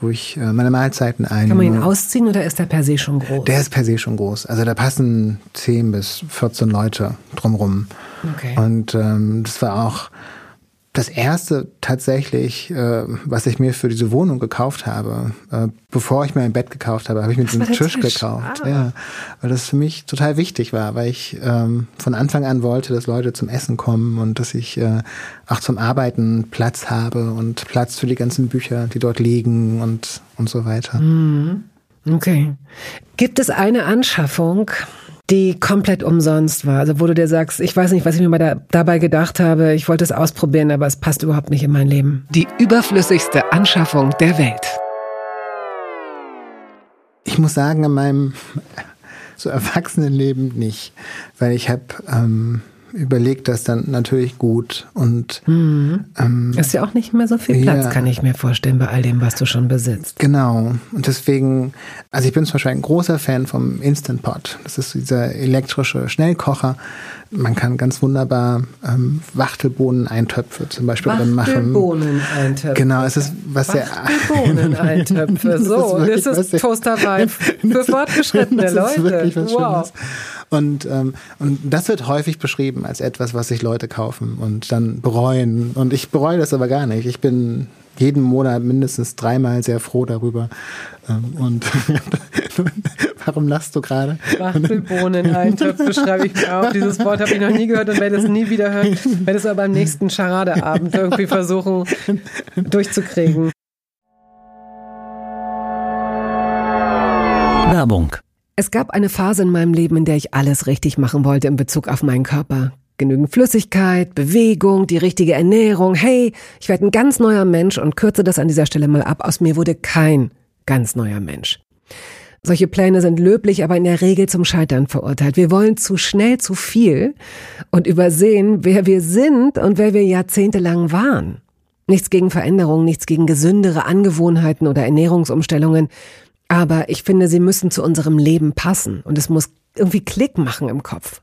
wo ich äh, meine Mahlzeiten einnehme. Kann man ihn ausziehen oder ist der per se schon groß? Der ist per se schon groß. Also da passen 10 bis 14 Leute drumrum. Okay. Und ähm, das war auch das erste tatsächlich, äh, was ich mir für diese Wohnung gekauft habe. Äh, bevor ich mir ein Bett gekauft habe, habe ich mir diesen Tisch. gekauft. Ah. Ja, weil das für mich total wichtig war, weil ich ähm, von Anfang an wollte, dass Leute zum Essen kommen und dass ich äh, auch zum Arbeiten Platz habe und Platz für die ganzen Bücher, die dort liegen und und so weiter. Mhm. Okay. Gibt es eine Anschaffung, die komplett umsonst war? Also wo du dir sagst, ich weiß nicht, was ich mir mal da, dabei gedacht habe, ich wollte es ausprobieren, aber es passt überhaupt nicht in mein Leben. Die überflüssigste Anschaffung der Welt. Ich muss sagen, in meinem so Erwachsenenleben nicht, weil ich habe ähm, überlegt, das dann natürlich gut und ähm, Ist ja auch nicht mehr so viel Platz, Ja. kann ich mir vorstellen, bei all dem, was du schon besitzt. Genau. Und deswegen, also ich bin zum Beispiel ein großer Fan vom Instant Pot. Das ist dieser elektrische Schnellkocher. Man kann ganz wunderbar ähm, Wachtelbohnen-Eintöpfe zum Beispiel drin machen. Wachtelbohnen-Eintöpfe. Genau, es ist was sehr Wachtelbohnen-Eintöpfe. Das ist So, das ist Toasterwein für fortgeschrittene das Leute. ist wirklich was wow. Schönes. Und, ähm, und das wird häufig beschrieben als etwas, was sich Leute kaufen und dann bereuen. Und ich bereue das aber gar nicht. Ich bin jeden Monat mindestens dreimal sehr froh darüber. Ähm, und warum lachst du gerade? Wachtelbohnen-Eintöpfe schreibe ich mir auf. Dieses Wort habe ich noch nie gehört und werde es nie wieder hören. Werde es aber beim nächsten Charadeabend irgendwie versuchen durchzukriegen. Werbung. Es gab eine Phase in meinem Leben, in der ich alles richtig machen wollte in Bezug auf meinen Körper. Genügend Flüssigkeit, Bewegung, die richtige Ernährung. Hey, ich werde ein ganz neuer Mensch und kürze das an dieser Stelle mal ab. Aus mir wurde kein ganz neuer Mensch. Solche Pläne sind löblich, aber in der Regel zum Scheitern verurteilt. Wir wollen zu schnell zu viel und übersehen, wer wir sind und wer wir jahrzehntelang waren. Nichts gegen Veränderungen, nichts gegen gesündere Angewohnheiten oder Ernährungsumstellungen. Aber ich finde, sie müssen zu unserem Leben passen und es muss irgendwie Klick machen im Kopf.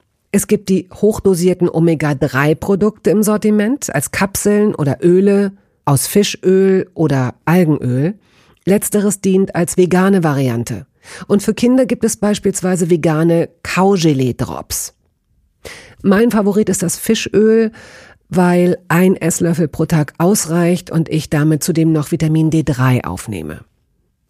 Es gibt die hochdosierten Omega-3-Produkte im Sortiment als Kapseln oder Öle aus Fischöl oder Algenöl. Letzteres dient als vegane Variante. Und für Kinder gibt es beispielsweise vegane Kaugelee-Drops. Mein Favorit ist das Fischöl, weil ein Esslöffel pro Tag ausreicht und ich damit zudem noch Vitamin D3 aufnehme.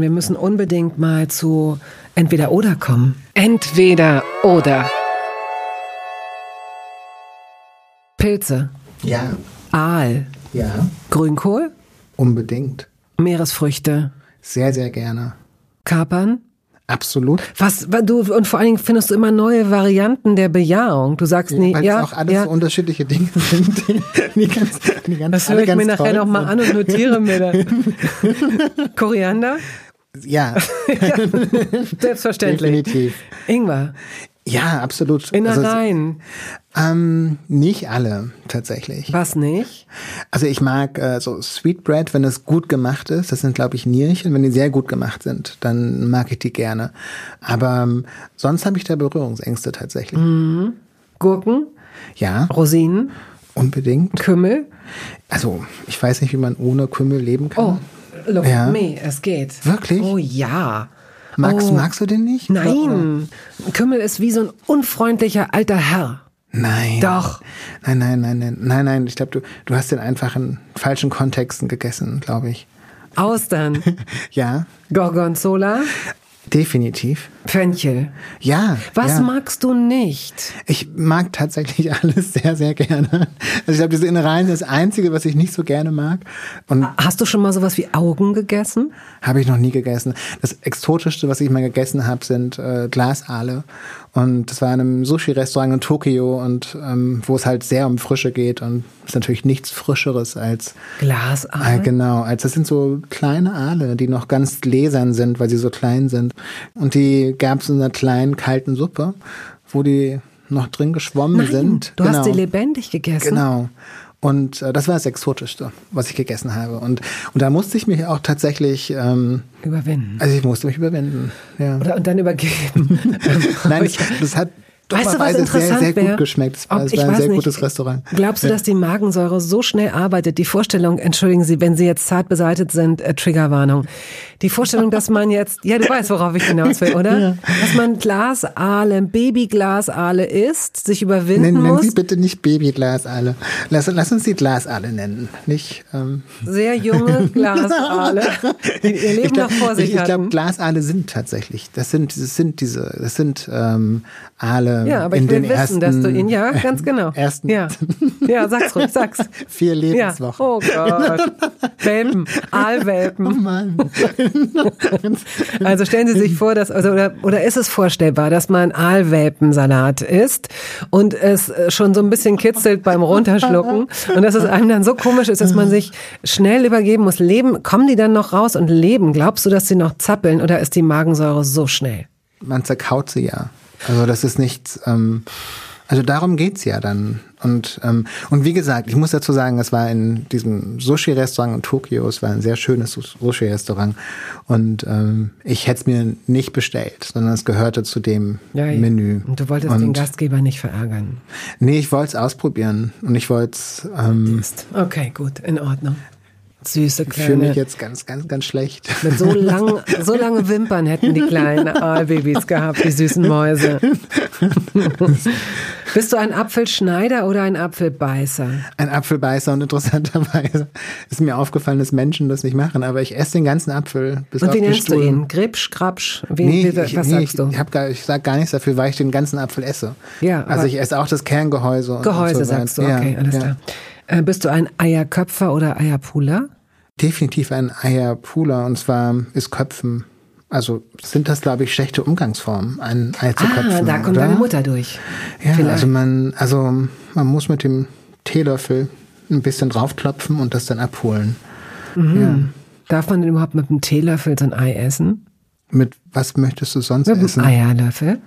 Wir müssen unbedingt mal zu entweder oder kommen. Entweder oder. Pilze. Ja. Aal. Ja. Grünkohl. Unbedingt. Meeresfrüchte. Sehr, sehr gerne. Kapern. Absolut. Was, du, und vor allen Dingen findest du immer neue Varianten der Bejahung. Du sagst nie, Weil ja. auch alles ja. so unterschiedliche Dinge sind. Die, ganz, die ganz, Das höre ich mir nachher toll noch mal sind. an und notiere mir das. Koriander? Ja, Selbstverständlich. definitiv. Ingwer. Ja, absolut. Innereien. Also, ähm, nicht alle, tatsächlich. Was nicht? Also ich mag äh, so Sweetbread, wenn es gut gemacht ist. Das sind, glaube ich, Nierchen. Wenn die sehr gut gemacht sind, dann mag ich die gerne. Aber ähm, sonst habe ich da Berührungsängste tatsächlich. Mhm. Gurken, Ja, Rosinen, unbedingt. Kümmel. Also ich weiß nicht, wie man ohne Kümmel leben kann. Oh, look Ja. at me, es geht. Wirklich? Oh ja. Magst, oh. magst du den nicht? Nein. Kümmel ist wie so ein unfreundlicher alter Herr. Nein. Doch. Nein, nein, nein, nein, nein, nein. Ich glaube, du, du hast den einfach in falschen Kontexten gegessen, glaube ich. Austern, Ja, Gorgonzola, definitiv. Fenchel. Ja. Was ja. magst du nicht? Ich mag tatsächlich alles sehr, sehr gerne. Also ich glaube, diese Innereien ist das Einzige, was ich nicht so gerne mag. Und Hast du schon mal sowas wie Augen gegessen? habe ich noch nie gegessen. Das Exotischste, was ich mal gegessen habe, sind äh, Glasaale. Und das war in einem Sushi-Restaurant in Tokio und ähm, wo es halt sehr um Frische geht und ist natürlich nichts Frischeres als äh, Glasaal? genau, als das sind so kleine Aale, die noch ganz gläsern sind, weil sie so klein sind. Und die gab es in einer kleinen kalten Suppe, wo die noch drin geschwommen Nein, sind. du genau. hast sie lebendig gegessen. Genau. Und äh, das war das Exotischste, was ich gegessen habe. Und, und da musste ich mich auch tatsächlich, ähm, Überwinden. also ich musste mich überwinden. Ja. Oder und dann übergeben. Nein, das, das hat Weißt du, was interessant sehr, sehr wäre? gut geschmeckt. Es war, Ob- es ich war ein sehr nicht. gutes Restaurant. Glaubst du, dass die Magensäure so schnell arbeitet? Die Vorstellung, entschuldigen Sie, wenn Sie jetzt zart beseitigt sind, äh, Triggerwarnung. Die Vorstellung, dass man jetzt, ja, du weißt, worauf ich hinaus will, oder? Dass man Glasaale, Babyglasaale isst, sich überwinden Nennen, nennen muss. Sie bitte nicht Babyglasaale. Lass, lass uns die Glasaale nennen. Nicht, ähm, Sehr junge Glasaale, die ihr Leben glaub- noch vor sich ich, ich glaube, hatten. Glasaale sind tatsächlich. Das sind, das sind diese, das sind ähm, Aale Ja, aber in ich will wissen, ersten, dass du ihn, ja, ganz genau. ersten Ja, ja sag's ruhig, sag's. vier Ja, Lebenswochen. oh Gott. Welpen, Aalwelpen. Oh Mann. Also stellen Sie sich vor, dass, also, oder, oder ist es vorstellbar, dass man Aalwelpensalat isst und es äh, schon so ein bisschen kitzelt beim Runterschlucken und dass es einem dann so komisch ist, dass man sich schnell übergeben muss. Leben, kommen die dann noch raus und leben? Glaubst du, dass sie noch zappeln oder ist die Magensäure so schnell? Man zerkaut sie ja. Also das ist nichts, ähm, also darum geht's ja dann. Und, ähm, und wie gesagt, ich muss dazu sagen, es war in diesem Sushi-Restaurant in Tokio, es war ein sehr schönes Sushi-Restaurant. Und ähm, ich hätte es mir nicht bestellt, sondern es gehörte zu dem Menü. Und du wolltest und, den Gastgeber nicht verärgern. Nee, ich wollte es ausprobieren. Und ich wollte es, ähm, Okay, gut, in Ordnung. Süße ich fühle mich kleine. jetzt ganz, ganz, ganz schlecht. Mit so lang, so lange Wimpern hätten die kleinen Aalbabys gehabt, die süßen Mäuse. Bist du ein Apfelschneider oder ein Apfelbeißer? Ein Apfelbeißer und interessanterweise ist mir aufgefallen, dass Menschen das nicht machen, aber ich esse den ganzen Apfel bis Und auf wie nennst du Stuhl. ihn? Gripsch, Krapsch? Wie, Nee, wie, ich, was nee, sagst du? Ich, hab gar, ich sag gar nichts dafür, weil ich den ganzen Apfel esse. Ja, also ich esse auch das Kerngehäuse. Gehäuse und so sagst du, okay, ja, alles ja. klar. Äh, bist du ein Eierköpfer oder Eierpuler? Definitiv ein Eierpuler und zwar ist Köpfen. Also sind das, glaube ich, schlechte Umgangsformen, ein Ei zu köpfen. Ah, da kommt oder? deine Mutter durch. Ja, Vielleicht. also man, also man muss mit dem Teelöffel ein bisschen draufklopfen und das dann abholen. Darf man denn überhaupt mit einem Teelöffel so ein Ei essen? Mit was möchtest du sonst Mit einem essen? Eierlöffel?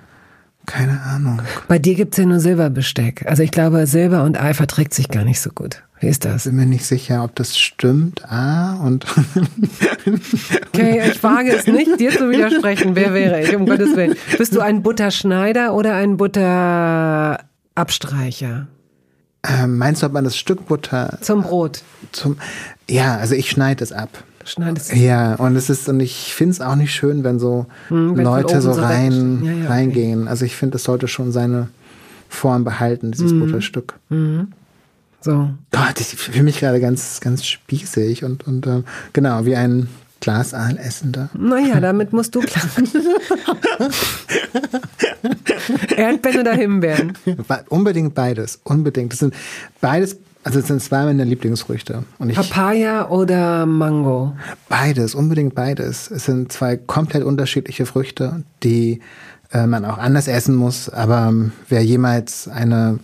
Keine Ahnung. Bei dir gibt's ja nur Silberbesteck. Also ich glaube, Silber und Ei verträgt sich gar nicht so gut. Wie ist das? Bin mir nicht sicher, ob das stimmt. Ah, und Okay, ich wage es nicht, dir zu widersprechen. Wer wäre ich, um Gottes Willen? Bist du ein Butterschneider oder ein Butterabstreicher? ähm, meinst du, ob man das Stück Butter Zum Brot. zum. Ja, also ich schneide es ab. Schneidest du. Ja, und es ist, und ich finde es auch nicht schön, wenn so Hm, wenn Leute so rein, Ja, ja, okay. reingehen. Also ich finde, es sollte schon seine Form behalten, dieses Hm. Butterstück. So. Gott, ich fühle mich gerade ganz, ganz spießig und, und ähm, genau, wie ein Glasaal essender. Naja, damit musst du klar. Erdbeeren oder Himbeeren? Unbedingt beides, unbedingt. Das sind beides, also es sind zwei meiner Lieblingsfrüchte. Und ich, Papaya oder Mango? beides, unbedingt beides. Es sind zwei komplett unterschiedliche Früchte, die äh, man auch anders essen muss. Aber ähm, wer jemals eine,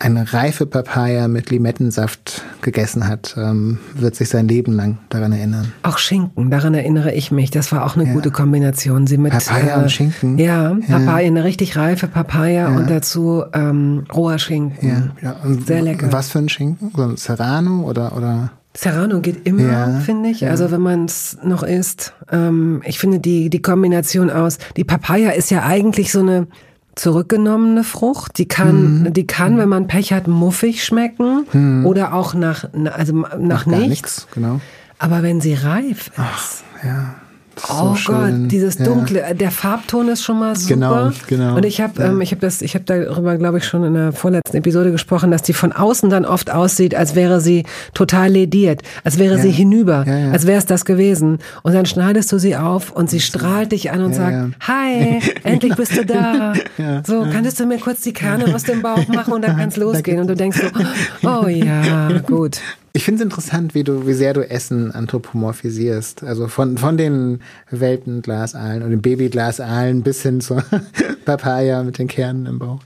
eine reife Papaya mit Limettensaft gegessen hat, ähm, wird sich sein Leben lang daran erinnern. Auch Schinken, daran erinnere ich mich. Das war auch eine gute Kombination. Sie mit Papaya und Schinken? Ja, Papaya, eine richtig reife Papaya und dazu ähm, roher Schinken. Ja, ja. Und Sehr lecker. Was für ein Schinken? So ein Serrano oder, oder? Serrano geht immer, Ja, finde ich. Also wenn man es noch isst. Ähm, ich finde die, die Kombination aus, die Papaya ist ja eigentlich so eine zurückgenommene Frucht. Die kann, Mhm. die kann, wenn man Pech hat, muffig schmecken oder auch nach, also nach, Gar nichts. nichts, genau. Aber wenn sie reif ist, Ja. Oh so. Gott, dieses Ja. Dunkle, der Farbton ist schon mal super. Genau, genau. Und ich habe, ähm, ich habe das, ich habe darüber, glaube ich, schon in der vorletzten Episode gesprochen, dass die von außen dann oft aussieht, als wäre sie total lediert, als wäre sie hinüber, Ja, ja. als wäre es das gewesen. Und dann schneidest du sie auf und sie strahlt dich an und sagt, ja. hi, endlich bist du da. so, könntest du mir kurz die Kerne aus dem Bauch machen und dann kann's losgehen. Und du denkst so, oh ja, gut. Ich finde es interessant, wie du, wie sehr du Essen anthropomorphisierst. Also von, von den Welpenglasaalen und den Babyglasaalen bis hin zur Papaya mit den Kernen im Bauch.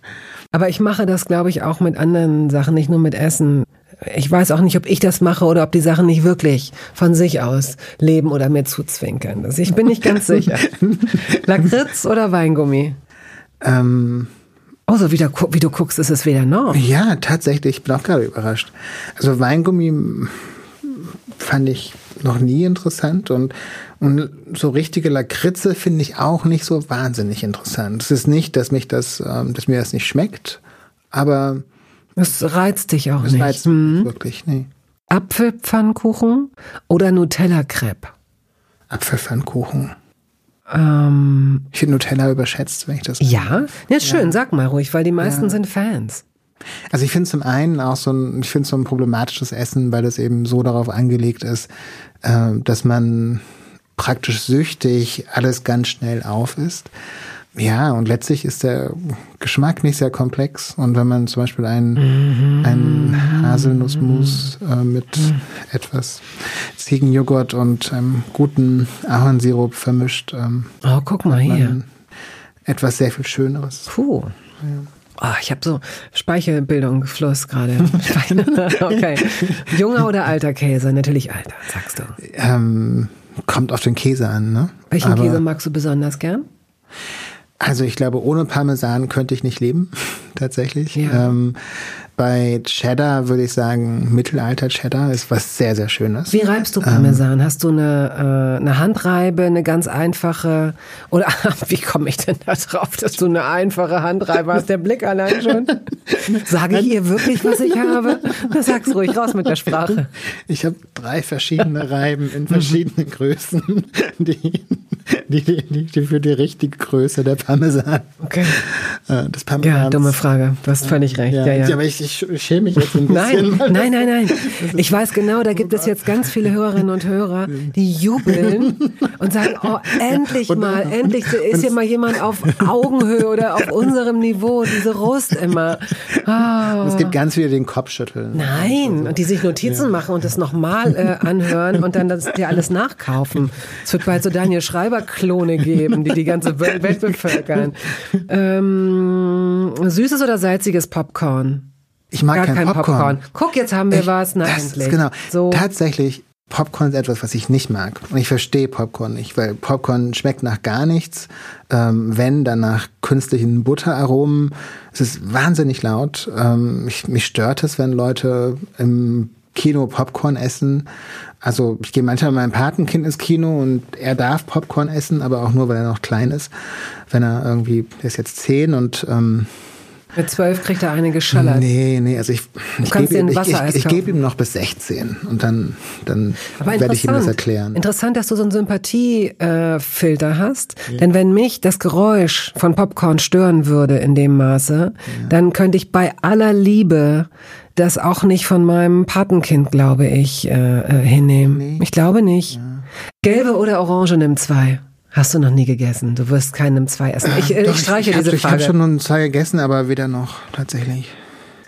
Aber ich mache das, glaube ich, auch mit anderen Sachen, nicht nur mit Essen. Ich weiß auch nicht, ob ich das mache oder ob die Sachen nicht wirklich von sich aus leben oder mir zuzwinkern. Also ich bin nicht ganz sicher. Lakritz oder Weingummi? Ähm, Oh, so wie du, gu- wie du guckst, ist es weder noch. ja, tatsächlich, ich bin auch gerade überrascht. Also Weingummi mm, fand ich noch nie interessant und, Und so richtige Lakritze finde ich auch nicht so wahnsinnig interessant. Es ist nicht, dass mich das, ähm, dass mir das nicht schmeckt, aber es reizt dich auch es nicht. reizt mich wirklich, nee. Apfelpfannkuchen oder Nutella-Crepe? Apfelpfannkuchen. Ähm, Ich finde Nutella überschätzt, wenn ich das. ja, ja, schön, sag mal ruhig, weil die meisten sind Fans. Also ich finde zum einen auch so ein, ich finde so ein problematisches Essen, weil es eben so darauf angelegt ist, äh, dass man praktisch süchtig alles ganz schnell auf isst. Ja, und letztlich ist der Geschmack nicht sehr komplex. Und wenn man zum Beispiel einen, einen Haselnussmus äh, mit etwas Ziegenjoghurt und einem guten Ahornsirup vermischt, ähm, Oh, guck mal hier. etwas sehr viel Schöneres. Puh. Oh, ich habe so Speichelbildung, Fluss gerade. okay. Junger oder alter Käse? Natürlich alter, sagst du. Ähm, kommt auf den Käse an, ne? Welchen Aber- Käse magst du besonders gern? Also ich glaube, ohne Parmesan könnte ich nicht leben, tatsächlich. Ja. Ähm, bei Cheddar würde ich sagen, Mittelalter Cheddar ist was sehr, sehr Schönes. Wie reibst du Parmesan? Hast du eine, äh, eine Handreibe, eine ganz einfache? Oder wie komme ich denn da drauf, dass du eine einfache Handreibe hast? Der Blick allein schon. Sage ich ihr wirklich, was ich habe? Sag's ruhig, raus mit der Sprache. Ich habe drei verschiedene Reiben in verschiedenen Größen, die, die, die, die für die richtige Größe der Parmesan. Okay. Äh, des Parmesans. Ja, dumme Frage. Du hast völlig recht. Ja, Ja, ja. aber ich, ich schäme mich jetzt ein bisschen. Nein, nein, nein, nein. Ich weiß genau, da gibt es jetzt ganz viele Hörerinnen und Hörer, die jubeln und sagen, oh, endlich mal, endlich ist hier mal jemand auf Augenhöhe oder auf unserem Niveau, diese Rust immer. Ah. Es gibt ganz viele, die den Kopf schütteln. Nein, und die sich Notizen machen und das nochmal äh, anhören und dann das dir alles nachkaufen. Es wird bald so Daniel Schreiber-Klone geben, die die ganze Welt, Welt bevölkern. Ähm, süßes oder salziges Popcorn? Ich mag kein, kein Popcorn. Popcorn. Guck, jetzt haben wir Ich- was. Na, das endlich. Ist genau. So. Tatsächlich, Popcorn ist etwas, was ich nicht mag. Und ich verstehe Popcorn nicht, weil Popcorn schmeckt nach gar nichts. Ähm, wenn, dann nach künstlichen Butteraromen. Es ist wahnsinnig laut. Ähm, ich, mich stört es, wenn Leute im Kino Popcorn essen. Also ich gehe manchmal mit meinem Patenkind ins Kino und er darf Popcorn essen, aber auch nur, weil er noch klein ist. Wenn er irgendwie, er ist jetzt zehn und ähm, Mit zwölf kriegt er eine geschallert. Nee, nee, also ich, ich gebe ihm, ich, ich, ich gebe ihm noch bis 16 und dann, dann werde ich ihm das erklären. Interessant, dass du so einen Sympathiefilter äh, hast. Denn wenn mich das Geräusch von Popcorn stören würde in dem Maße, dann könnte ich bei aller Liebe das auch nicht von meinem Patenkind, glaube ich, äh, äh, hinnehmen. Ich glaube nicht. Gelbe oder Orange nimm zwei. Hast du noch nie gegessen. Du wirst keinen nimm zwei essen. Ich, äh, Doch, ich streiche ich, hab- diese Ich habe Frage. schon zwei gegessen, aber weder noch, tatsächlich.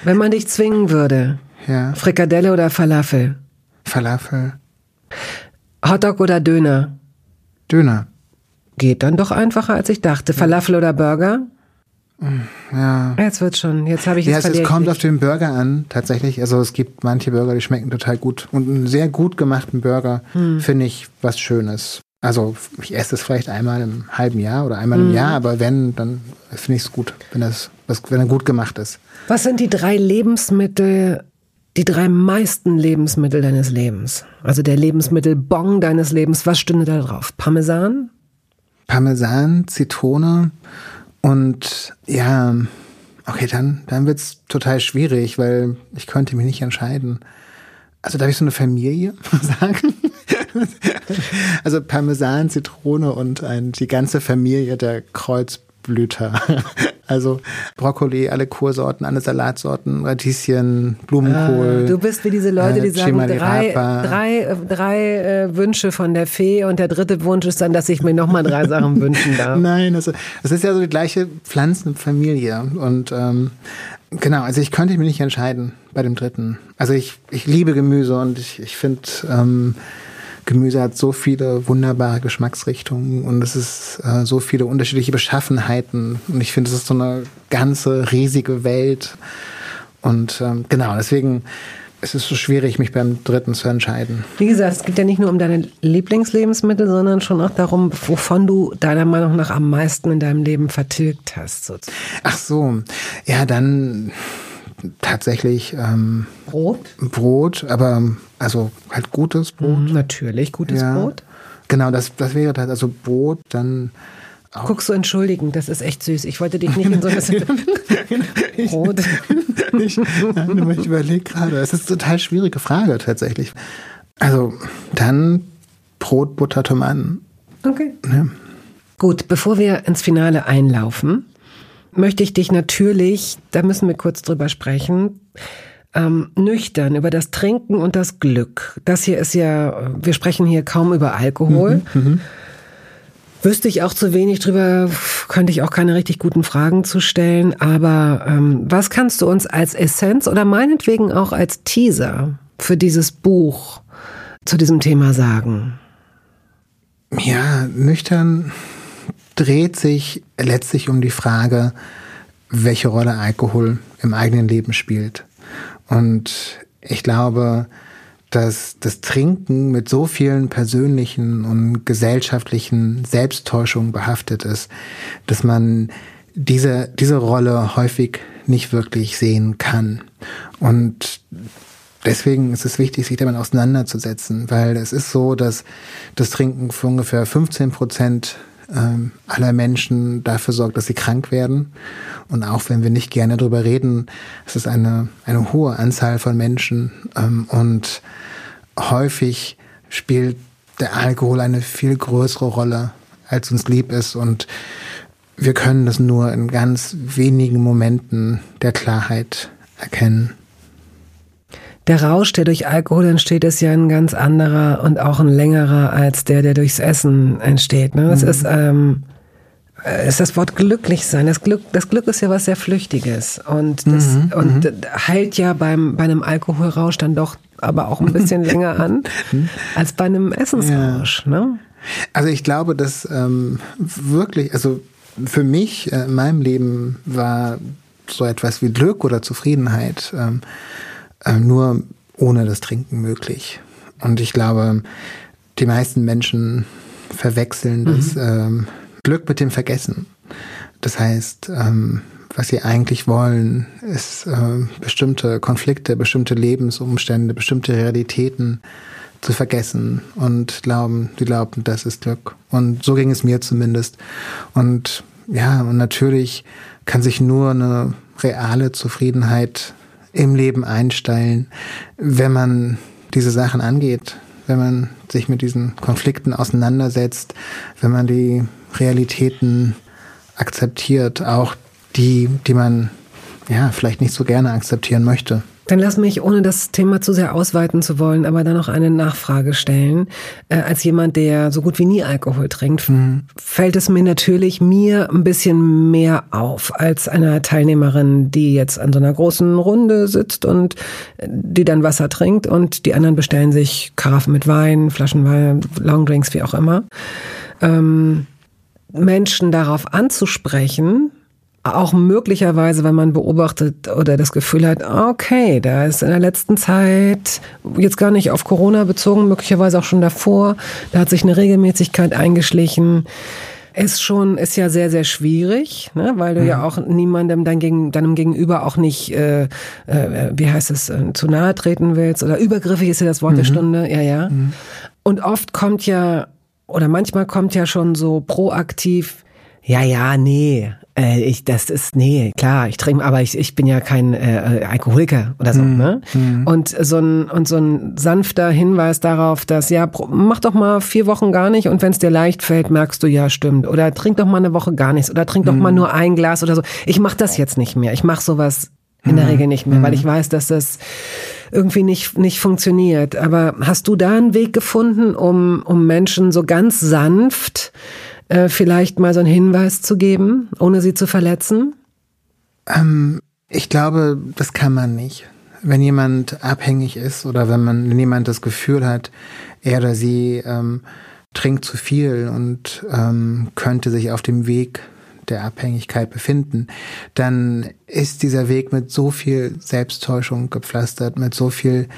Wenn man dich zwingen würde, Ja, Frikadelle oder Falafel, Falafel, Hotdog oder Döner, Döner. geht dann doch einfacher, als ich dachte. Falafel oder Burger? Ja. Jetzt wird schon. Jetzt habe ich Ja, es, es ich kommt auf den Burger an, tatsächlich. Also es gibt manche Burger, die schmecken total gut. Und einen sehr gut gemachten Burger Hm. finde ich was Schönes. Also ich esse es vielleicht einmal im halben Jahr oder einmal im Hm. Jahr, aber wenn, dann finde ich es gut, wenn das, was, wenn er gut gemacht ist. Was sind die drei Lebensmittel, die drei meisten Lebensmittel deines Lebens? Also der Lebensmittelbon deines Lebens. Was stünde da drauf? Parmesan? Parmesan, Zitrone und ja, okay, dann, dann wird's total schwierig, weil ich könnte mich nicht entscheiden. Also darf ich so eine Familie sagen? also Parmesan, Zitrone und ein, die ganze Familie der Kreuzblüter. Also Brokkoli, alle Kursorten, alle Salatsorten, Radieschen, Blumenkohl. Ah, Du bist wie diese Leute, die äh, sagen, drei, drei, drei äh, Wünsche von der Fee und der dritte Wunsch ist dann, dass ich mir nochmal drei Sachen wünschen darf. Nein, das, das ist ja so die gleiche Pflanzenfamilie. Und ähm, genau, also ich könnte mich nicht entscheiden bei dem dritten. Also ich, ich liebe Gemüse und ich, ich finde, ähm, Gemüse hat so viele wunderbare Geschmacksrichtungen und es ist äh, so viele unterschiedliche Beschaffenheiten. Und ich finde, es ist so eine ganze riesige Welt. Und ähm, genau, deswegen ist es so schwierig, mich beim dritten zu entscheiden. Wie gesagt, es geht ja nicht nur um deine Lieblingslebensmittel, sondern schon auch darum, wovon du deiner Meinung nach am meisten in deinem Leben vertilgt hast. sozusagen. Ach so, ja, dann tatsächlich ähm, Brot? Brot, aber also halt gutes Brot. Mhm, Natürlich, gutes ja. Brot. Genau, das, das wäre das, also Brot, dann auch. Guckst du entschuldigend, das ist echt süß. Ich wollte dich nicht in so eine Brot. ich, nein, ich überlege gerade, es ist eine total schwierige Frage tatsächlich. Also dann Brot, Butter, Tomaten. Okay. Ja. Gut, bevor wir ins Finale einlaufen, möchte ich dich natürlich, da müssen wir kurz drüber sprechen, ähm, nüchtern über das Trinken und das Glück. Das hier ist ja, wir sprechen hier kaum über Alkohol. Mhm, mhm. Wüsste ich auch zu wenig drüber, könnte ich auch keine richtig guten Fragen zu stellen. Aber ähm, was kannst du uns als Essenz oder meinetwegen auch als Teaser für dieses Buch zu diesem Thema sagen? Ja, nüchtern dreht sich letztlich um die Frage, welche Rolle Alkohol im eigenen Leben spielt. Und ich glaube, dass das Trinken mit so vielen persönlichen und gesellschaftlichen Selbsttäuschungen behaftet ist, dass man diese, diese Rolle häufig nicht wirklich sehen kann. Und deswegen ist es wichtig, sich damit auseinanderzusetzen, weil es ist so, dass das Trinken für ungefähr 15 Prozent ähm, aller Menschen dafür sorgt, dass sie krank werden. Und auch wenn wir nicht gerne darüber reden, es ist eine, eine hohe Anzahl von Menschen. Ähm, und häufig spielt der Alkohol eine viel größere Rolle, als uns lieb ist. Und wir können das nur in ganz wenigen Momenten der Klarheit erkennen der Rausch, der durch Alkohol entsteht, ist ja ein ganz anderer und auch ein längerer als der, der durchs Essen entsteht. Ne? Das mhm. ist, ähm, äh, ist das Wort glücklich sein. Das Glück, das Glück ist ja was sehr Flüchtiges und das mhm. und mhm. heilt ja beim bei einem Alkoholrausch dann doch aber auch ein bisschen länger an als bei einem Essensrausch. Ja. Ne? Also ich glaube, dass ähm, wirklich, also für mich äh, in meinem Leben war so etwas wie Glück oder Zufriedenheit. Ähm, äh, nur ohne das Trinken möglich. Und ich glaube, die meisten Menschen verwechseln mhm. das ähm, Glück mit dem Vergessen. Das heißt, ähm, was sie eigentlich wollen, ist äh, bestimmte Konflikte, bestimmte Lebensumstände, bestimmte Realitäten zu vergessen und glauben, sie glauben, das ist Glück. Und so ging es mir zumindest. Und ja, und natürlich kann sich nur eine reale Zufriedenheit im Leben einstellen, wenn man diese Sachen angeht, wenn man sich mit diesen Konflikten auseinandersetzt, wenn man die Realitäten akzeptiert, auch die, die man ja vielleicht nicht so gerne akzeptieren möchte. Dann lass mich, ohne das Thema zu sehr ausweiten zu wollen, aber dann noch eine Nachfrage stellen. Äh, als jemand, der so gut wie nie Alkohol trinkt, mhm. fällt es mir natürlich mir ein bisschen mehr auf als einer Teilnehmerin, die jetzt an so einer großen Runde sitzt und äh, die dann Wasser trinkt und die anderen bestellen sich Karaffen mit Wein, Flaschen Wein, Longdrinks, wie auch immer. Ähm, Menschen darauf anzusprechen, auch möglicherweise, wenn man beobachtet oder das Gefühl hat, okay, da ist in der letzten Zeit jetzt gar nicht auf Corona bezogen, möglicherweise auch schon davor, da hat sich eine Regelmäßigkeit eingeschlichen. Ist schon, ist ja sehr, sehr schwierig, ne? weil du mhm. ja auch niemandem dein gegen, deinem Gegenüber auch nicht, äh, äh, wie heißt es, äh, zu nahe treten willst. Oder übergriffig ist ja das Wort mhm. der Stunde, ja, ja. Mhm. Und oft kommt ja, oder manchmal kommt ja schon so proaktiv, ja, ja, nee, äh, ich, das ist, nee, klar, ich trinke, aber ich, ich bin ja kein äh, äh Alkoholiker oder so. Mhm. Ne? Mhm. Und so ein und so ein sanfter Hinweis darauf, dass ja, mach doch mal vier Wochen gar nicht und wenn es dir leicht fällt, merkst du ja, stimmt. Oder trink doch mal eine Woche gar nichts oder trink doch mal mhm. nur ein Glas oder so. Ich mach das jetzt nicht mehr. Ich mach sowas in der mhm. Regel nicht mehr, weil ich weiß, dass das irgendwie nicht, nicht funktioniert. Aber hast du da einen Weg gefunden, um, um Menschen so ganz sanft äh, vielleicht mal so einen Hinweis zu geben, ohne sie zu verletzen? Ähm, ich glaube, das kann man nicht. Wenn jemand abhängig ist oder wenn man, wenn jemand das Gefühl hat, er oder sie ähm, trinkt zu viel und ähm, könnte sich auf dem Weg der Abhängigkeit befinden, dann ist dieser Weg mit so viel Selbsttäuschung gepflastert, mit so viel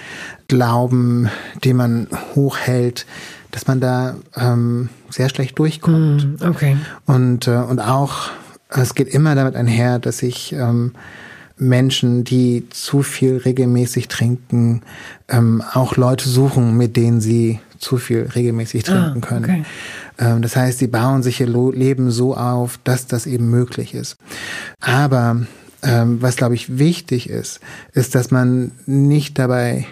Glauben, den man hochhält, dass man da ähm, sehr schlecht durchkommt. Mm, okay. Und, äh, und auch, es geht immer damit einher, dass ich ähm, Menschen, die zu viel regelmäßig trinken, ähm, auch Leute suchen, mit denen sie zu viel regelmäßig ah, trinken ah, können. Okay. Ähm, das heißt, sie bauen sich ihr Leben so auf, dass das eben möglich ist. Aber ähm, was, glaube ich, wichtig ist, ist, dass man nicht dabei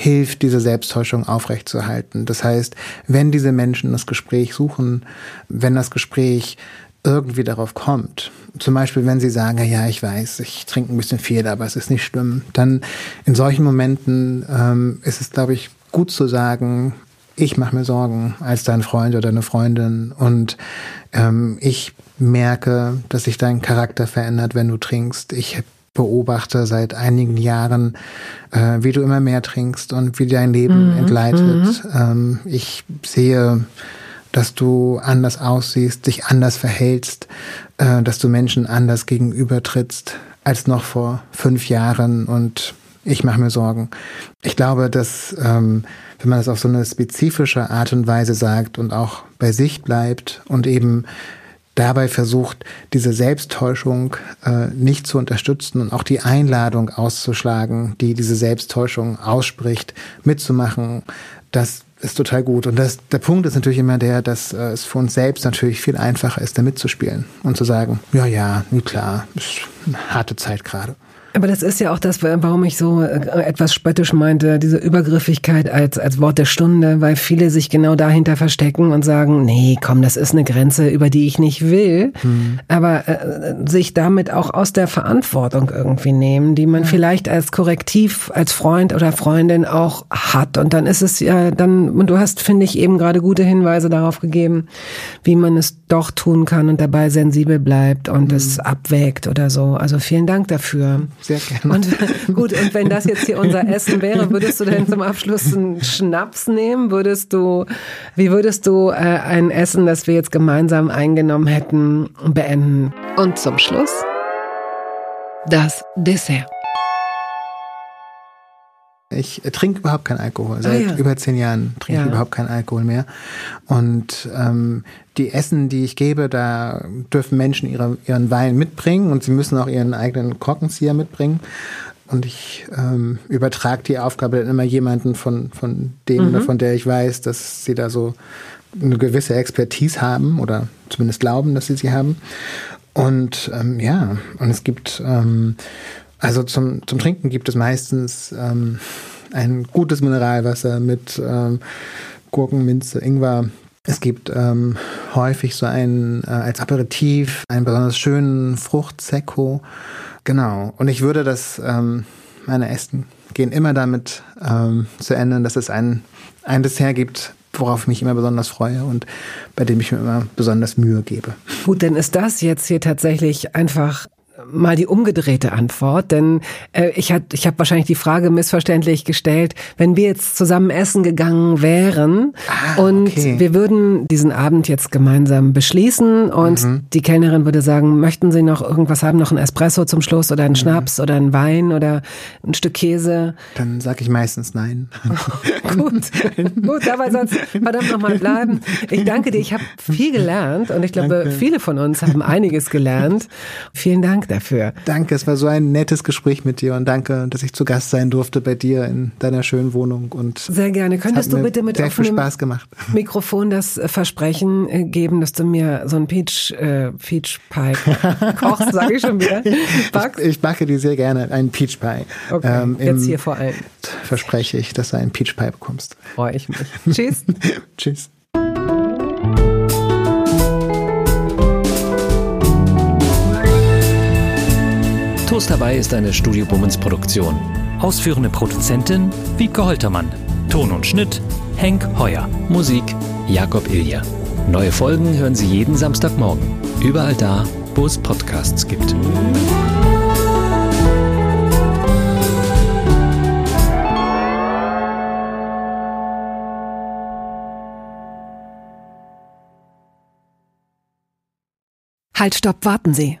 hilft, diese Selbsttäuschung aufrechtzuerhalten. Das heißt, wenn diese Menschen das Gespräch suchen, wenn das Gespräch irgendwie darauf kommt, zum Beispiel wenn sie sagen, ja, ich weiß, ich trinke ein bisschen viel, aber es ist nicht schlimm, dann in solchen Momenten ähm, ist es, glaube ich, gut zu sagen, ich mache mir Sorgen als dein Freund oder eine Freundin und ähm, ich merke, dass sich dein Charakter verändert, wenn du trinkst. Ich beobachte seit einigen Jahren, äh, wie du immer mehr trinkst und wie dein Leben mhm. entgleitet. Mhm. Ähm, ich sehe, dass du anders aussiehst, dich anders verhältst, äh, dass du Menschen anders gegenübertrittst als noch vor fünf Jahren und ich mache mir Sorgen. Ich glaube, dass ähm, wenn man das auf so eine spezifische Art und Weise sagt und auch bei sich bleibt und eben dabei versucht, diese Selbsttäuschung äh, nicht zu unterstützen und auch die Einladung auszuschlagen, die diese Selbsttäuschung ausspricht, mitzumachen, das ist total gut. Und das, der Punkt ist natürlich immer der, dass äh, es für uns selbst natürlich viel einfacher ist, da mitzuspielen und zu sagen, ja, ja, klar, ist eine harte Zeit gerade. Aber das ist ja auch das, warum ich so äh, etwas spöttisch meinte, diese Übergriffigkeit als, als Wort der Stunde, weil viele sich genau dahinter verstecken und sagen, nee, komm, das ist eine Grenze, über die ich nicht will, hm. aber äh, sich damit auch aus der Verantwortung irgendwie nehmen, die man ja. vielleicht als Korrektiv, als Freund oder Freundin auch hat. Und dann ist es ja dann, und du hast, finde ich, eben gerade gute Hinweise darauf gegeben, wie man es doch tun kann und dabei sensibel bleibt und hm. es abwägt oder so. Also vielen Dank dafür. Sehr gerne. Und gut, und wenn das jetzt hier unser Essen wäre, würdest du denn zum Abschluss einen Schnaps nehmen? Würdest du, wie würdest du äh, ein Essen, das wir jetzt gemeinsam eingenommen hätten, beenden? Und zum Schluss das Dessert. Ich trinke überhaupt keinen Alkohol. Ah, Seit ah, ja. über zehn Jahren trinke ja. ich überhaupt keinen Alkohol mehr. Und ähm, die Essen, die ich gebe, da dürfen Menschen ihre, ihren Wein mitbringen und sie müssen auch ihren eigenen Korkenzieher mitbringen. Und ich ähm, übertrage die Aufgabe dann immer jemanden von, von dem mhm. oder von der ich weiß, dass sie da so eine gewisse Expertise haben oder zumindest glauben, dass sie sie haben. Und ähm, ja, und es gibt ähm, also zum, zum Trinken gibt es meistens ähm, ein gutes Mineralwasser mit ähm, Gurken, Minze, Ingwer. Es gibt ähm, häufig so einen äh, als Aperitif einen besonders schönen Fruchtsekko. Genau. Und ich würde das, ähm, meine Essen gehen immer damit ähm, zu Ende, dass es ein, ein Dessert gibt, worauf ich mich immer besonders freue und bei dem ich mir immer besonders Mühe gebe. Gut, denn ist das jetzt hier tatsächlich einfach mal die umgedrehte Antwort, denn äh, ich hat, ich habe wahrscheinlich die Frage missverständlich gestellt, wenn wir jetzt zusammen essen gegangen wären ah, und okay. wir würden diesen Abend jetzt gemeinsam beschließen und mhm. die Kellnerin würde sagen, möchten Sie noch irgendwas haben, noch ein Espresso zum Schluss oder einen mhm. Schnaps oder einen Wein oder ein Stück Käse? Dann sage ich meistens nein. gut, gut, dabei sonst verdammt nochmal bleiben. Ich danke dir, ich habe viel gelernt und ich glaube, danke. viele von uns haben einiges gelernt. Vielen Dank dafür. Danke, es war so ein nettes Gespräch mit dir und danke, dass ich zu Gast sein durfte bei dir in deiner schönen Wohnung. Und sehr gerne. Könntest du bitte mit sehr viel Spaß gemacht. Mikrofon das äh, Versprechen äh, geben, dass du mir so ein Peach, äh, Peach Pie kochst, sage ich schon wieder. Ich, ich, backe dir sehr gerne einen Peach Pie. Okay, ähm, jetzt hier vor allem. Verspreche ich, dass du einen Peach Pie bekommst. Freue ich mich. Tschüss. Tschüss. Toast dabei ist eine Studio Bummens Produktion. Ausführende Produzentin Wiebke Holtermann. Ton und Schnitt Henk Heuer. Musik Jakob Ilja. Neue Folgen hören Sie jeden Samstagmorgen. Überall da, wo es Podcasts gibt. Halt, stopp, warten Sie.